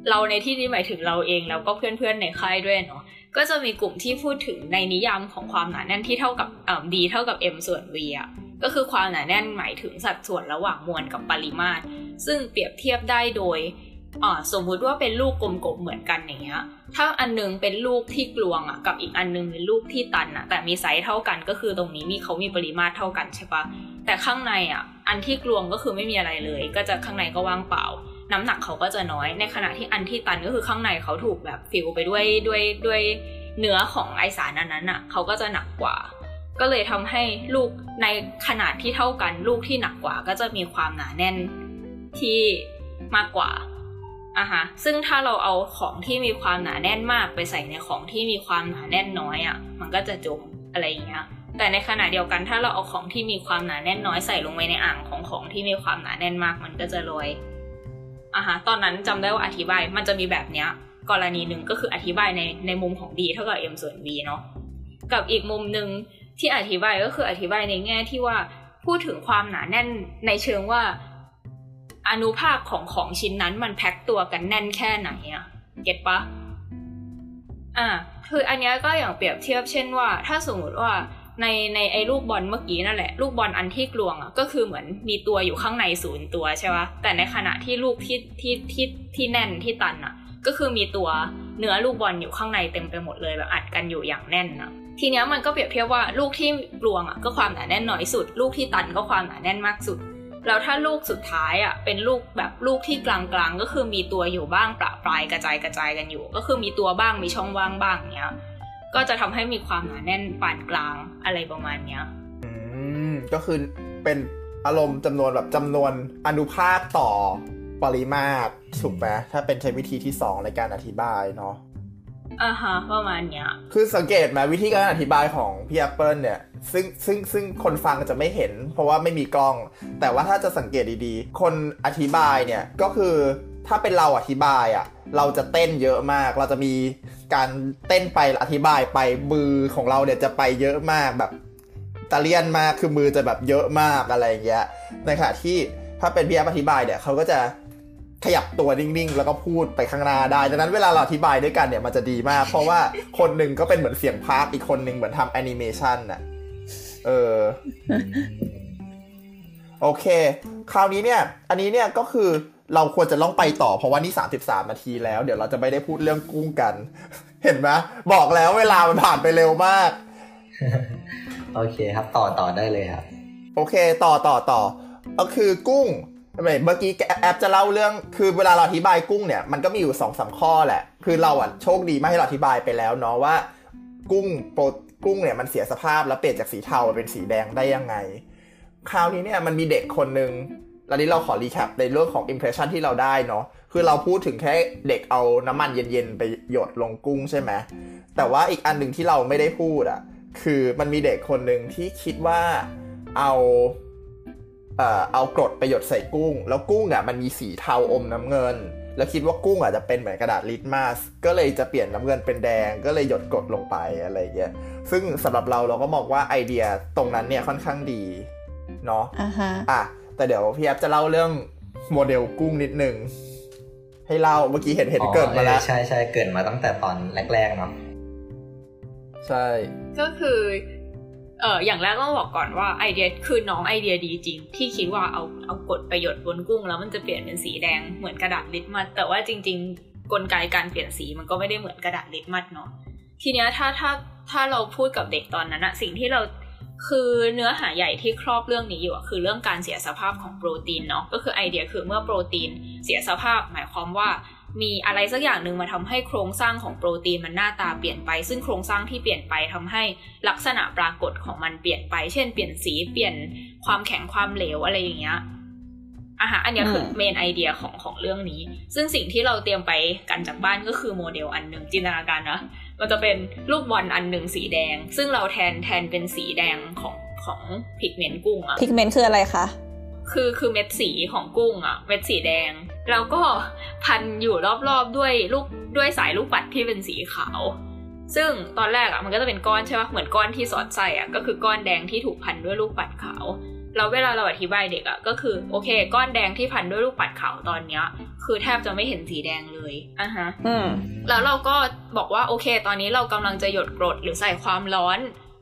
เราในที่นี้หมายถึงเราเองแล้วก็เพื่อนๆในค่ายด้วยเนาะ ก็จะมีกลุ่มที่พูดถึงในนิยามของความหนาแน่นที่เท่ากับเอ่อ d เท่ากับ m ส่วน v อะก็คือความหนาแน่นหมายถึงสัดส่วนระหว่างมวลกับปริมาตร ซึ่งเปรียบเทียบได้โดยอ่า สมมุติว่าเป็นลูกกลมๆเหมือนกันอย่างเงี้ย ถ้าอันหนึงเป็นลูกที่กลวงอะกับอีกอันหนึงเป็นลูกที่ตันอะ แต่มีไซส์เท่ากันก็คือตรงนี้มีเขามีปริมาตรเท่ากันใช่ปะแต่ข้างในอะอันที่กลวงก็คือไม่มีอะไรเลย ก็จะข้างในก็ว่างเปล่า น้ำหนักเขาก็จะน้อย ในขณะที่อันที่ตันก็คือข้างในเขาถูกแบบฟิลไปด้วยด้วยด้วยเนื้อของไอสารอันนั้นอะเขาก็จะหนักกว่า ก็เลยทำให้ลูกในขนาดที่เท่ากัน ลูกที่หนักกว่าก็จะมีความหนาแน่นที่มากกว่า อะฮะซึ่งถ้าเราเอาของที่มีความหนาแน่นมากไปใส่ในของที่มีความหนาแน่นน้อยอะ มันก็จะจมอะไรอย่างเงี้ย แต่ในขณะเดียวกันถ้าเราเอาของที่มีความหนาแน่นน้อยใส่ลงไปในอ่างของของที่มีความหนาแน่นมากมันก็จะลอยอะฮะ ตอนนั้นจำได้ว่าอธิบายมันจะมีแบบเนี้ย กรณีหนึ่งก็คืออธิบายในในมุมของ d เท่ากับ m ส่วน v เนาะ กับอีกมุมหนึ่งที่อธิบายก็คืออธิบายในแง่ที่ว่าพูดถึงความหนาแน่นในเชิงว่า อนุภาคของของชิ้นนั้นมันแพ็คตัวกันแน่นแค่ไหนอะเก็ตปะอ่าคืออันเนี้ยก็อย่างเปรียบเทียบเช่นว่า ถ้าสมมติว่าในในไอ้ลูกบอลเมื่อกี้นั่นแหละ ลูกบอลอันที่กลวงอะก็คือเหมือนมีตัวอยู่ข้างในศูนย์ตัวใช่ปะแต่ในขณะที่ลูกที่ที่ที่ที่แน่นที่ตันอะก็คือมีตัวเนื้อลูกบอลอยู่ข้างในเต็มไปหมดเลยแบบอัดกันอยู่อย่างแน่นอะทีเนี้ยมันก็เปรียบเทียบว่าลูกที่รวงอะก็ความหนาแน่นน้อยสุด ลูกที่ตันก็ความหนาแน่นมากสุด แล้วถ้าลูกสุดท้ายอะเป็นลูกแบบลูกที่กลางๆ ก็คือมีตัวอยู่บ้างประปรายกระจายกระจายกันอยู่ ก็คือมีตัวบ้างมีช่องว่างบ้างเนี้ยก็จะทำให้มีความหนาแน่นปานกลางอะไรประมาณเนี้ยอืมก็คือเป็นอารมณ์จำนวนแบบจำนวนอนุภาคต่อปริมาตรถูกไหมถ้าเป็นใช้วิธีที่สองในการอธิบายเนาะ อ่าฮะประมาณเนี้ย คือสังเกตไหมวิธีการอธิบายของพี่แอปเปิลเนี่ย ซึ่งซึ่งซึ่งคนฟังจะไม่เห็น เพราะว่าไม่มีกล้อง แต่ว่าถ้าจะสังเกตดีๆ คนอธิบายเนี่ยก็คือถ้าเป็นเราอธิบายอะ่ะ เราจะเต้นเยอะมาก เราจะมีการเต้นไปอธิบายไปมือของเราเนี่ยจะไปเยอะมากแบบอิตาเลียนมากคือมือจะแบบเยอะมากอะไรอย่างเงี้ยในขณะที่ถ้าเป็นพี่แอปอธิบายเนี่ยเขาก็จะ ขยับตัวนิ่งๆ แล้วก็พูดไปข้างหน้าได้ ดังนั้นเวลาเราอธิบายด้วยกันเนี่ยมันจะดีมาก เพราะว่าคนหนึ่งก็เป็นเหมือนเสียงพากย์อีกคนหนึ่งเหมือนทำแอนิเมชันน่ะ เออ โอเค คราวนี้เนี่ย อันนี้เนี่ยก็คือเราควรจะต้องไปต่อ เพราะว่านี่ 33 นาทีแล้ว เดี๋ยวเราจะไม่ได้พูดเรื่องกุ้งกัน เห็นไหมบอกแล้วเวลามันผ่านไปเร็วมาก โอเคครับ ต่อต่อได้เลยครับ โอเค ต่อต่อต่อก็คือกุ้ง เมื่อกี้แอปจะเล่าเรื่องคือเวลาเราอธิบายกุ้งเนี่ยมันก็มีอยู่สองสาข้อแหละ คือเราอะโชคดีมากที่เราอธิบายไปแล้วเนาะว่า กุ้งโปรกุ้งเนี่ยมันเสียสภาพแล้วเปลี่ยนจากสีเทาเป็นสีแดงได้ยังไง คราวนี้เนี่ยมันมีเด็กคนหนึ่งแล้วนี้เราขอรีแคปในเรื่องของอิมเพรสชันที่เราได้เนาะคือเราพูดถึงแค่เด็กเอาน้ำมันเย็นๆไปหยดลงกุ้งใช่ไหมแต่ว่าอีกอันหนึ่งที่เราไม่ได้พูดอะคือมันมีเด็กคนหนึ่งที่คิดว่าเอา เอ่อเอากรดไปหยดใส่กุ้ง แล้วกุ้งอะมันมีสีเทาอมน้ำเงิน แล้วคิดว่ากุ้งอะจะเป็นเหมือนกระดาษลิตมัสก็เลยจะเปลี่ยนน้ำเงินเป็นแดง ก็เลยหยดกรดลงไปอะไรอย่างเงี้ยซึ่งสำหรับเราเราก็มองว่าไอเดียตรงนั้นเนี่ยค่อนข้างดีเนาะอ่าฮะอะแต่เดี๋ยวพี่แอฟจะเล่าเรื่องโมเดลกุ้งนิดนึงให้เล่าเมื่อกี้เห็นเห็นเกิดมาแล้วใช่ใช่เกิดมาตั้งแต่ตอนแรกๆเนาะใช่ ก็คือ เอออย่างแรกต้องบอกก่อนว่าไอเดียคือน้องไอเดียดีจริง ที่คิดว่าเอาเอากดไปหยดบนกุ้ง แล้วมันจะเปลี่ยนเป็นสีแดงเหมือนกระดาษลิตมัสแต่ว่าจริง ๆ กลไกการเปลี่ยนสีมันก็ไม่ได้เหมือนกระดาษลิตมัสเนาะทีเนี้ยถ้าถ้าถ้าเราพูดกับเด็กตอนนั้นอะสิ่งที่เราคือเนื้อหาใหญ่ที่ครอบเรื่องนี้อยู่อะคือเรื่องการเสียสภาพของโปรตีนเนาะก็คือไอเดียคือเมื่อโปรตีนเสียสภาพหมายความว่า มีอะไรสักอย่างหนึ่งมาทำให้โครงสร้างของโปรตีนมันหน้าตาเปลี่ยนไป ซึ่งโครงสร้างที่เปลี่ยนไปทำให้ลักษณะปรากฏของมันเปลี่ยนไป เช่น เปลี่ยนสี เปลี่ยนความแข็งความเหลวอะไรอย่างเงี้ยอะฮะอันเนี้ยคือ main idea ของของเรื่องนี้ ซึ่งสิ่งที่เราเตรียมไปกันจากบ้านก็คือโมเดลอันหนึ่งจินตนาการนะ มันจะเป็นลูกบอลอันหนึ่งสีแดง ซึ่งเราแทนแทนเป็นสีแดงของของ pigment กุ้งอะ pigmentนต์คืออะไรคะ คือคือเม็ดสีของกุ้งอะเม็ดสีแดง แล้วก็พันอยู่รอบๆด้วยลูกด้วยสายลูกปัดที่เป็นสีขาว ซึ่งตอนแรกอะมันก็จะเป็นก้อนใช่ปะเหมือนก้อนที่สอดใส่อะก็คือก้อนแดงที่ถูกพันด้วยลูกปัดขาวแล้วเวลาเราอธิบายเด็กอะก็คือโอเค ก้อนแดงที่พันด้วยลูกปัดขาวตอนเนี้ย คือแทบจะไม่เห็นสีแดงเลยอะฮะอืมแล้วเราก็บอกว่าโอเค ตอนนี้เรากำลังจะหยดกรดหรือใส่ความร้อน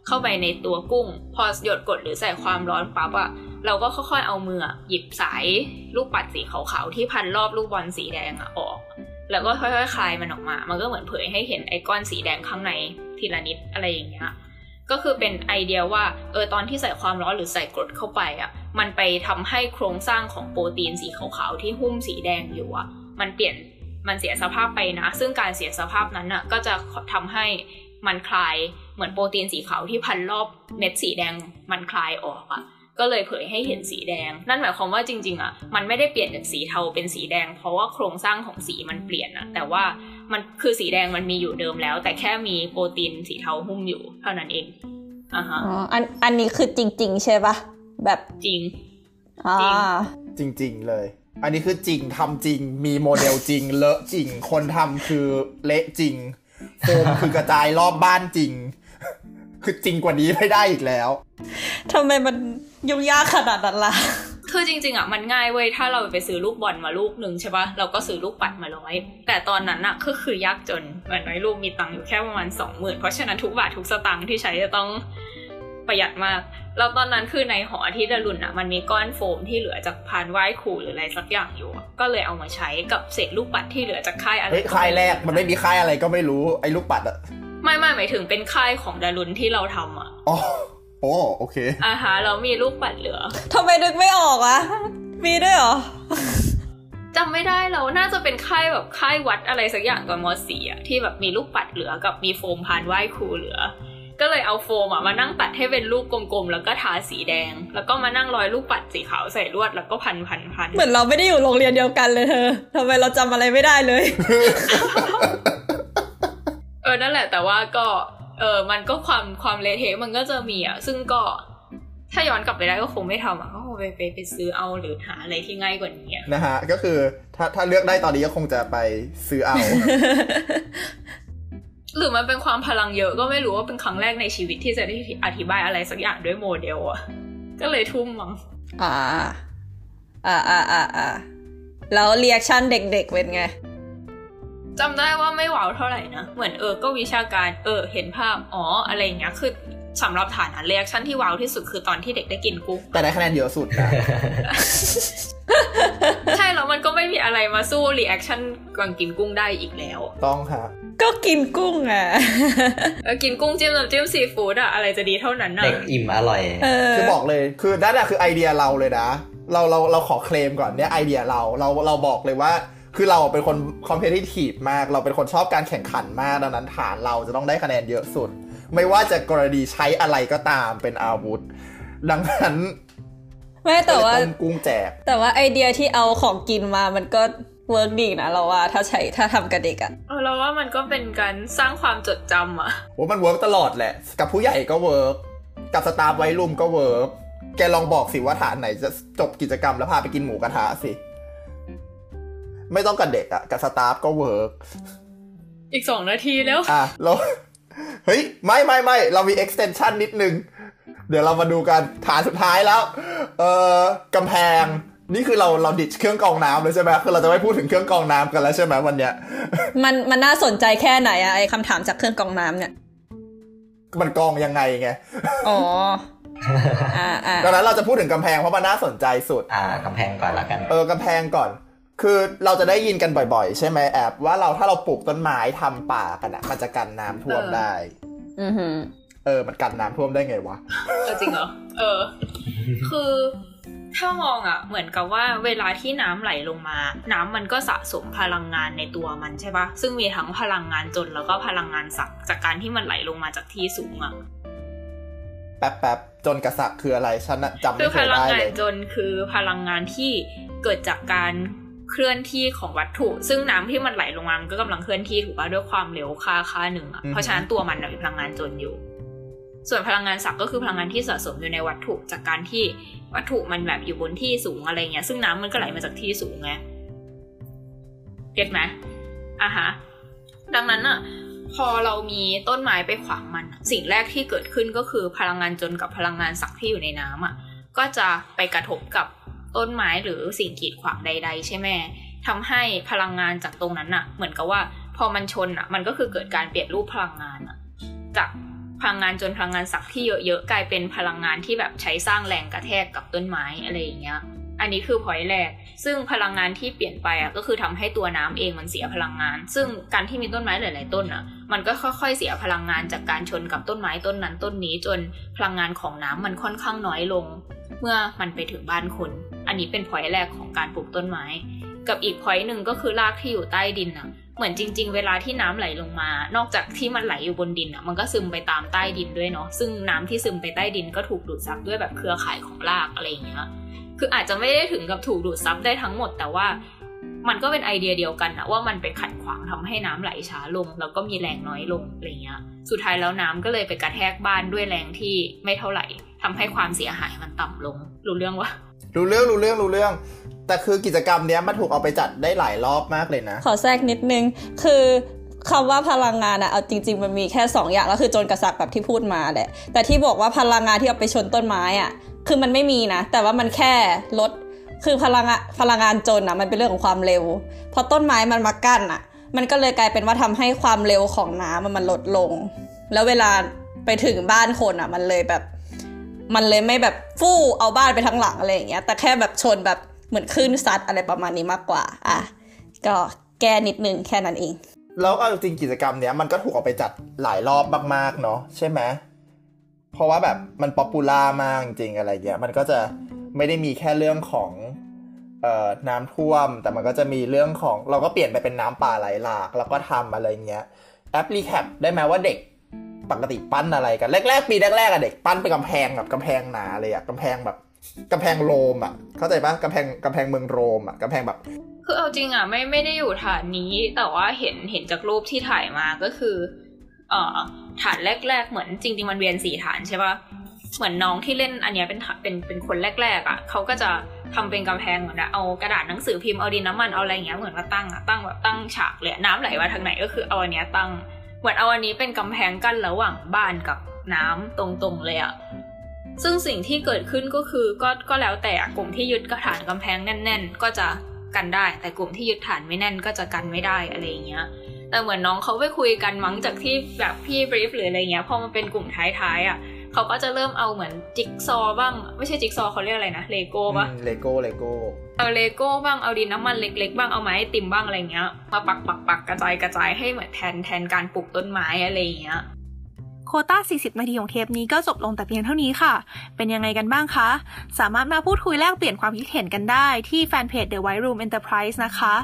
เข้าไปในตัวกุ้ง พอหยดกรดหรือใส่ความร้อนปั๊บอะ เราก็ค่อยๆเอามือหยิบสายลูกปัดสีขาวๆที่พันรอบลูกบอลสีแดงอออก แล้วก็ค่อยๆคลายมันออกมา มันก็เหมือนเผยให้เห็นไอ้ก้อนสีแดงข้างในทีละนิดอะไรอย่างเงี้ยก็คือเป็นไอเดียว่าเออตอนที่ใส่ความร้อนหรือใส่กรดเข้าไปอะมันไปทำให้โครงสร้างของโปรตีนสีขาวๆที่หุ้มสีแดงอยู่อะมันเปลี่ยนมันเสียสภาพไปนะ ซึ่งการเสียสภาพนั้นอะก็จะทำให้มันคลายเหมือนโปรตีนสีขาวที่พันรอบเม็ดสีแดงมันคลายออกอะ ก็เลยเผยให้เห็นสีแดง นั่นหมายความว่าจริง ๆ อะ มันไม่ได้เปลี่ยนจากสีเทาเป็นสีแดง เพราะว่าโครงสร้างของสีมันเปลี่ยนอะ แต่ว่ามันคือสีแดงมันมีอยู่เดิมแล้ว แต่แค่มีโปรตีนสีเทาหุ้มอยู่เท่านั้นเองอ่าฮะอ๋ออันอันนี้คือจริง ๆ ใช่ปะแบบจริงอ่าจริงจริงๆเลย อันนี้คือจริงทำจริง มีโมเดลจริง เลอะจริง คนทำคือเละจริงโฟมคือกระจายรอบบ้านจริง คือจริงกว่านี้ไม่ได้อีกแล้วทำไมมันยุ่งยากขนาดนั้นล่ะคือจริงๆอะมันง่ายเว้ยถ้าเราไปซื้อลูกบอลมาลูกหนึ่งใช่ปะเราก็ซื้อลูกปัดมาร้อยแต่ตอนนั้นอะก็คือยากจนเหมือนไว้ลูกมีตังค์อยู่แค่ประมาณสองหมื่นเพราะฉะนั้นทุกบาททุกสตางค์ที่ใช้จะต้องไปประหยัดมาก แล้วตอนนั้นคือในหอที่ดารุนอะมันมีก้อนโฟมที่เหลือจากพานไหว้ครูหรืออะไรสักอย่างอยู่อะก็เลยเอามาใช้กับเศษลูกปัดที่เหลือจากค่ายอะไรเฮ้ยค่ายแรกมันไม่มีค่ายอะไรก็ไม่รู้ไอ้ลูกปัดอะ ไม่ไม่หมายถึงเป็นค่ายของดารุนที่เราทำอะอ๋อโอ้โอเคอ่าฮะแล้วมีลูกปัดเหลือทำไมนึกไม่ออกอะมีด้วยเหรอจำไม่ได้แล้วน่าจะเป็นค่ายแบบค่ายวัดอะไรสักอย่างตอนมสี่อะที่แบบมีลูกปัดเหลือกับมีโฟมพานไหว้ครูเหลือ ก็เลยเอาโฟมอะมานั่งตัดให้เป็นลูกกลมๆแล้วก็ทาสีแดง แล้วก็มานั่งร้อยลูกปัดสีขาวใส่ลวดแล้วก็พันพันพันเหมือนเราไม่ได้อยู่โรงเรียนเดียวกันเลยเธอทำไมเราจำอะไรไม่ได้เลยเออนั่นแหละแต่ว่าก็เออมันก็ความความเละเทะมันก็จะมีอะซึ่งก็ถ้าย้อนกลับไปได้ก็คงไม่ทำอะก็คงไปไปไปซื้อเอาหรือหาอะไรที่ง่ายกว่านี้อะนะฮะ ก็คือถ้าถ้าเลือกได้ตอนนี้ก็คงจะไปซื้อเอา หรือมันเป็นความพลังเยอะก็ไม่รู้ว่าเป็นครั้งแรกในชีวิตที่จะได้อธิบายอะไรสักอย่างด้วยโมเดลอะก็เลยทุ่มมั้งอ่าอ่า อ่าอ่าอ่าแล้ว reaction เด็กๆเป็นไง จำได้ว่าไม่ว้าวเท่าไหร่นะ เหมือนเออก็วิชาการเออเห็นภาพอ๋ออะไรอย่างเงี้ยคือสำหรับฐานอัน reaction ที่ว้าวที่สุดคือตอนที่เด็กได้กินกุ้งแต่ได้คะแนนเยอะสุดนะใช่แล้วมันก็ไม่มีอะไรมาสู้ reaction ก่อนกินกุ้งได้อีกแล้ว ต้องค่ะ ก็กินกุ้งอะเออกินกุ้งจิ้มน้ำจิ้มซีฟู้ดอะอะไรจะดีเท่านั้นอะเด็กอิ่มอร่อยเออคือบอกเลยคือนั่นแหละคือไอเดียเราเลยนะ เราเราเราขอเคลมก่อนเนี่ยไอเดียเราเราเราบอกเลยว่า คือเราเป็นคน competitive มาก เราเป็นคนชอบการแข่งขันมาก ดังนั้นฐานเราจะต้องได้คะแนนเยอะสุด ไม่ว่าจะกรณีใช้อะไรก็ตามเป็นอาวุธ ดังนั้นไม่แต่ว่าต้มกุ้งแจก แต่ว่าไอเดียที่เอาของกินมามันก็ work ดีนะเราว่าถ้าใช้ถ้าทำกับเด็กอะเออเราว่ามันก็เป็นการสร้างความจดจำอะว่ามัน work ตลอดแหละ กับผู้ใหญ่ก็ work กับ staff วัยรุ่นก็ work แกลองบอกสิว่าฐานไหนจะจบกิจกรรมแล้วพาไปกินหมูกระทะสิ ไม่ต้องกับเด็กอะกับ staff ก็ workอีกสองนาทีแล้วอะเราเฮ้ย ไม่ไม่ไม่เรามี extension นิดนึง เดี๋ยวเรามาดูกันฐานสุดท้ายแล้ว เอ่อกำแพง นี่คือเราเราดิดเครื่องกรองน้ำเลยใช่ไหมคือเราจะไม่พูดถึงเครื่องกรองน้ำกันแล้วใช่ไหมวันเนี้ย มันมันน่าสนใจแค่ไหนอะไอคำถามจากเครื่องกรองน้ำเนี่ย มันกรองยังไงไง อ๋ออ่าอ่าดังนั้นเราจะพูดถึงกำแพงเพราะมันน่าสนใจสุด อ่ากำแพงก่อนละกัน เออกำแพงก่อน คือเราจะได้ยินกันบ่อยๆ ใช่ไหมแอบว่าเราถ้าเราปลูกต้นไม้ทำป่ากันอะมันจะกันน้ำท่วมเออได้อือหือเออ มันกันน้ำท่วมได้ไงวะเออจริงเหรอเออ คือถ้ามองอะเหมือนกับว่าเวลาที่น้ำไหลลงมา น้ำมันก็สะสมพลังงานในตัวมันใช่ปะซึ่งมีทั้งพลังงานจนแล้วก็พลังงานสักจากการที่มันไหลลงมาจากที่สูงอะแป๊บแป๊บๆจนกระสักคืออะไรฉันน่ะจำคืไม่อเคพยลังได้งาเลนยจนคือพลังงานที่เกิดจากการ เคลื่อนที่ของวัตถุ ซึ่งน้ำที่มันไหลลงมา มันก็กำลังเคลื่อนที่ถูกป่ะด้วยความเร็วค่าค่าหนึ่งอะอือฮึเพราะฉะนั้นตัวมันน่ะมีพลังงานจนอยู่ ส่วนพลังงานสักก็คือพลังงานที่สะสมอยู่ในวัตถุจากการที่วัตถุมันแบบอยู่บนที่สูงอะไรเงี้ย ซึ่งน้ำมันก็ไหลมาจากที่สูงไงเก็ตไหมอะฮะ ดังนั้นอะพอเรามีต้นไม้ไปขวางมันอะสิ่งแรกที่เกิดขึ้นก็คือพลังงานจนกับพลังงานสักที่อยู่ในน้ำอะ ก็จะไปกระทบกับ ต้นไม้หรือสิ่งกีดขวางใด ๆ ใช่ไหมทำให้พลังงานจากตรงนั้นอะเหมือนกับว่า พอมันชนอะมันก็คือเกิดการเปลี่ยนรูปพลังงานอะจากพลังงานจนพลังงานสักที่เยอะๆกลายเป็นพลังงานที่แบบใช้สร้างแรงกระแทกกับต้นไม้อะไรอย่างเงี้ย อันนี้คือพอยแรก ซึ่งพลังงานที่เปลี่ยนไปอะก็คือทำให้ตัวน้ำเองมันเสียพลังงาน ซึ่งการที่มีต้นไม้หลาย ๆ ต้นอะ มันก็ค่อยๆเสียพลังงานจากการชนกับต้นไม้ต้นนั้นต้นนี้จนพลังงานของน้ำมันค่อนข้างน้อยลง เมื่อมันไปถึงบ้านคน อันนี้เป็นพอยแรกของการปลูกต้นไม้ กับอีกพอยหนึ่งก็คือรากที่อยู่ใต้ดินอะเหมือนจริง ๆ เวลาที่น้ำไหลลงมา นอกจากที่มันไหลอยู่บนดินอะมันก็ซึมไปตามใต้ดินด้วยเนาะ ซึ่งน้ำที่ซึมไปใต้ดินก็ถูกดูดซับด้วยแบบเครือข่ายของรากอะไรอย่างเงี้ย คืออาจจะไม่ได้ถึงกับถูกดูดซับได้ทั้งหมด แต่ว่ามันก็เป็นไอเดียเดียวกันนะว่ามันไปขัดขวางทำให้น้ำไหลช้าลง แล้วก็มีแรงน้อยลงอะไรเงี้ย สุดท้ายแล้วน้ำก็เลยไปกระแทกบ้านด้วยแรงที่ไม่เท่าไหร่ ทำให้ความเสียหายมันต่ำลง รู้เรื่องวะรู้เรื่องรู้เรื่องรู้เรื่อง แต่คือกิจกรรมเนี้ยมันถูกเอาไปจัดได้หลายรอบมากเลยนะ ขอแทรกนิดนึง คือคำว่าพลังงานอะเอาจริง ๆ มันมีแค่สองอย่างก็คือโจรกระสักแบบที่พูดมาแหละ แต่ที่บอกว่าพลังงานที่เอาไปชนต้นไม้อะคือมันไม่มีนะ แต่ว่ามันแค่ลด คือพลังงานพลังงานจนอะมันเป็นเรื่องของความเร็ว พอต้นไม้มันมากั้นอะมันก็เลยกลายเป็นว่าทำให้ความเร็วของน้ำมันมันลดลง แล้วเวลาไปถึงบ้านคนอะมันเลยแบบ มันเลยไม่แบบฟู่เอาบ้านไปทั้งหลังอะไรอย่างเงี้ย แต่แค่แบบชนแบบเหมือนคลื่นซัดอะไรประมาณนี้มากกว่า อะ ก็แก้นิดนึงแค่นั้นเอง แล้วเอาจริงกิจกรรมเนี้ยมันก็ถูกเอาไปจัดหลายรอบมากๆเนาะใช่ไหมเพราะว่าแบบมัน popular มากจริงๆอะไรเงี้ย มันก็จะไม่ได้มีแค่เรื่องของเอ่อน้ำท่วม แต่มันก็จะมีเรื่องของเราก็เปลี่ยนไปเป็นน้ำป่าไหลหลาก แล้วก็ทำอะไรเงี้ยแอปรีแคปได้ไหมว่าเด็ก ปกติปั้นอะไรกันแรกๆปีแรกๆอะเด็กปั้นเป็นกำแพงแบบกำแพงหนาเลยอะกำแพงแบบกำแพงโรมอะเข้าใจปะกำแพงกำแพงเมืองโรมอะกำแพงแบบ คือเอาจริงอะไม่ไม่ได้อยู่ฐานนี้ แต่ว่าเห็นเห็นจากรูปที่ถ่ายมาก็คือเอ่อฐานแรก ๆ เหมือนจริงๆมันเวียนสี่ฐานใช่ปะเหมือนน้องที่เล่นอันเนี้ยเป็นเป็นเป็นคนแรก ๆ อะเขาก็จะทำเป็นกำแพงเหมือนเอากระดาษหนังสือพิมพ์เอาดินน้ำมันเอาอะไรอย่างเงี้ยเหมือนมาตั้งอะตั้งแบบตั้งฉากเลยน้ำไหลมาทางไหนก็คือเอาอันเนี้ยตั้ง เหมือนเอาอันนี้เป็นกำแพงกั้นระหว่างบ้านกับน้ำตรงๆเลยอะซึ่งสิ่งที่เกิดขึ้นก็คือก็ก็แล้วแต่กลุ่มที่ยึดกระฐานกำแพงแน่น ๆ ก็จะกันได้ แต่กลุ่มที่ยึดฐานไม่แน่นก็จะกันไม่ได้อะไรอย่างเงี้ย แต่เหมือนน้องเขาไปคุยกันมั้งจากที่แบบพี่ brief หรืออะไรเงี้ยพอมันเป็นกลุ่มท้ายๆอะเขาก็จะเริ่มเอาเหมือนจิ๊กซอว์บ้าง ไม่ใช่จิ๊กซอว์เขาเรียกอะไรนะเลโก้ปะเลโก้เลโก้ เอาเลโก้บ้างเอาดินน้ำมันเล็ก ๆ บ้างเอาไม้ไอติมบ้างอะไรเงี้ยมาปักปักปักกระจายกระจายให้เหมือนแทนแทนการปลูกต้นไม้อะไรอย่างเงี้ยโควต้า 40 นาทีของเทปนี้ก็จบลงแต่เพียงเท่านี้ค่ะ เป็นยังไงกันบ้างคะ สามารถมาพูดคุยแลกเปลี่ยนความคิดเห็นกันได้ที่แฟนเพจ The White Room Enterprise นะคะ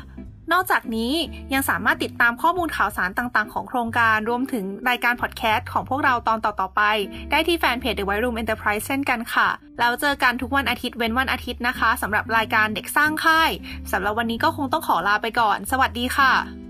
นอกจากนี้ยังสามารถติดตามข้อมูลข่าวสารต่างๆ ของโครงการรวมถึงรายการพอดแคสต์ของพวกเราตอนต่อๆไป ได้ที่แฟนเพจ The White Room Enterprise เช่นกันค่ะ แล้วเจอกันทุกวันอาทิตย์เว้นวันอาทิตย์นะคะสำหรับรายการเด็กสร้างค่ายสำหรับวันนี้ก็คงต้องขอลาไปก่อน สวัสดีค่ะ